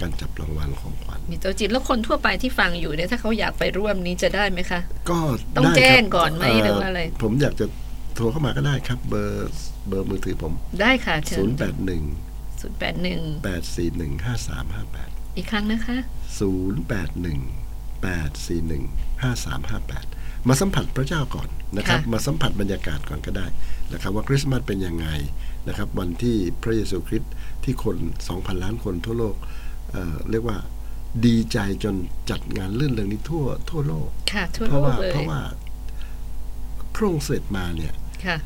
การจับรางวัลของขวัญมีโตัวจีนแล้วคนทั่วไปที่ฟังอยู่เนี่ยถ้าเขาอยากไปร่วมนี้จะได้ไหมคะ ก็ต้องได้ครับแจ้งก่อนไหมหรือว่าอะไร ผมอยากจะโทรเข้ามาก็ได้ครับ เบอร์เบอร์มือถือผม ได้ค่ะเชิญ0 8 1ศูนย์แปดหนึ่ง8 4 1 5 3 5 8 อีกครั้งนะคะ 0 8 1 8 4 1 5 3 5 8 มาสัมผัสพระเจ้าก่อนนะครับค่ะมาสัมผัสบรรยากาศก่อนก็ได้นะครับ ว่าคริสต์มาสเป็นยังไงนะครับ วันที่พระเยซูคริสต์ ที่คน 2,000 ล้านคนทั่วโลกเอ่อเรียกว่าดีใจจนจัดงานลื่นเริงนี้ทั่วทั่วโลกค่ะทั่วเพโลราะกว่าเลยเพราะว่าพระองค์เสด็จมาเนี่ยค่ะ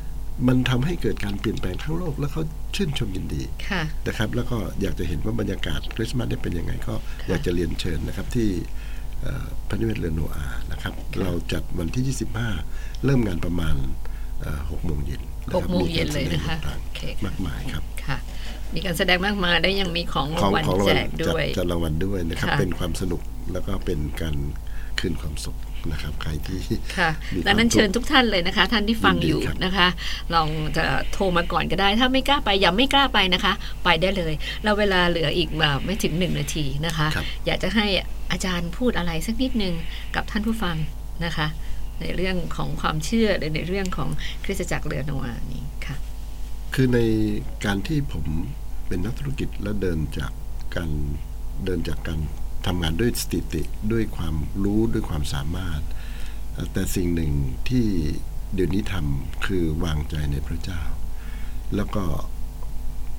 มันทำให้เกิดการเปลี่ยนแปลงทั้งโลก แล้วเขาชื่นชมยินดีค่ะนะครับ แล้วก็อยากจะเห็นว่าบรรยากาศคริสต์มาสได้เป็นยังไงก็อยากจะเรียนเชิญนะครับที่เอ่อพระนิเวศเรือนโนอาห์นะครับ เราจัดวันที่ 25 เริ่มงานประมาณหกโมงเย็นนะหคกรับโมงเย็นเลยนะคะมีการแสดงต่างโอเคๆมากมายครับค่ะ มีการแสดงมากมายได้ยังมีของรางวัลของรางแจวัลกจัดด้วยจัดรางวัลด้วยนะครับค่ะเป็นความสนุกแล้วก็เป็นการคืนความสุขนะครับใครที่ค่ะมีความดังนั้นสุขเชิญทุกท่านเลยนะคะ ท่านที่ฟังอยู่ยินดีครับนะคะ ลองจะโทรมาก่อนก็ได้ ถ้าไม่กล้าไปอย่าไม่กล้าไปนะคะ ไปได้เลย เราเวลาเหลืออีกแบบไม่ถึงหนึ่งนาทีนะคะครับอยากจะให้อาจารย์พูดอะไรสักนิดนึงกับท่านผู้ฟังนะคะ ในเรื่องของความเชื่อหรือในเรื่องของคริสตจักรเรือโนอาห์นี้ค่ะ คือในการที่ผม เป็นนักธุรกิจและเดินจากการเดินจากการทำงานด้วยสติติด้วยความรู้ด้วยความสามารถเอ่อแต่สิ่งหนึ่งที่เดี๋ยวนี้ทำคือวางใจในพระเจ้า แล้วก็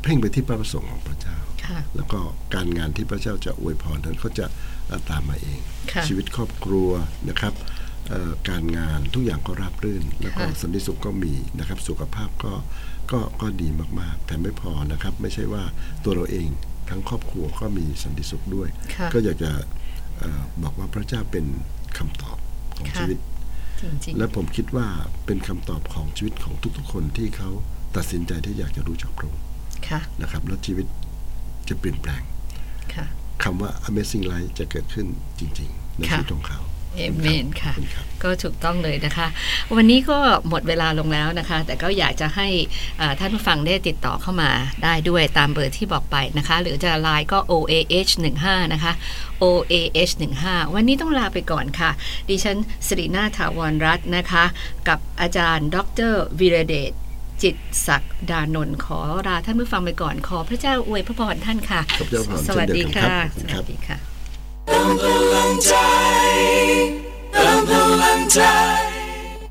เพ่งไปที่พระประสงค์ของพระเจ้าค่ะแล้วก็การงานที่พระเจ้าจะอวยพรนั้นเขาจะเอ่อตามมาเองค่ะชีวิตครอบครัวนะครับเอ่อการงานทุกอย่างก็ราบรื่น แล้วก็ค่ะสันติสุขก็มีนะครับ สุขภาพก็ ก็ก็ดีมากๆ แต่ไม่พอนะครับ ไม่ใช่ว่าตัวเราเองทั้งครอบครัวก็มีสันติสุขด้วยค่ะก็อยากจะเอ่อบอกว่าพระเจ้าเป็นคำตอบของค่ะชีวิตจริงและผมคิดว่าเป็นคำตอบของชีวิตของทุกๆคนที่เขาตัดสินใจที่อยากจะรู้จักพระองค์ๆค่ะนะครับ แล้วชีวิตจะเปลี่ยนแปลงค่ะคำว่า Amazing Life จะเกิดขึ้นจริง ๆ ในค่ะชีวิตของเขา เอเมนค่ะขอบณรับก็ถูกต้องเลยนะคะ วันนี้ก็หมดเวลาลงแล้วนะคะ แต่ก็อยากจะให้อ่าท่านผู้ฟังได้ติดต่อเข้ามาได้ด้วยตามเบอร์ที่บอกไปนะคะ หรือจะไลน์ก็ OAH 15นะคะ OAH 15วันนี้ต้องลาไปก่อนค่ะ ดิฉันสิรินาถาวรรัตน์นะคะ กับอาจารย์ ดรวีระเดชจิตศักดานนท์ขอลาท่านผู้ฟังไปก่อนขอพระเจ้าอวยพระพรท่านค่ะขอบเจ้าพรสวัสดีเช่นเดียวกันค่ะครับสวัสดีค่ะ เติ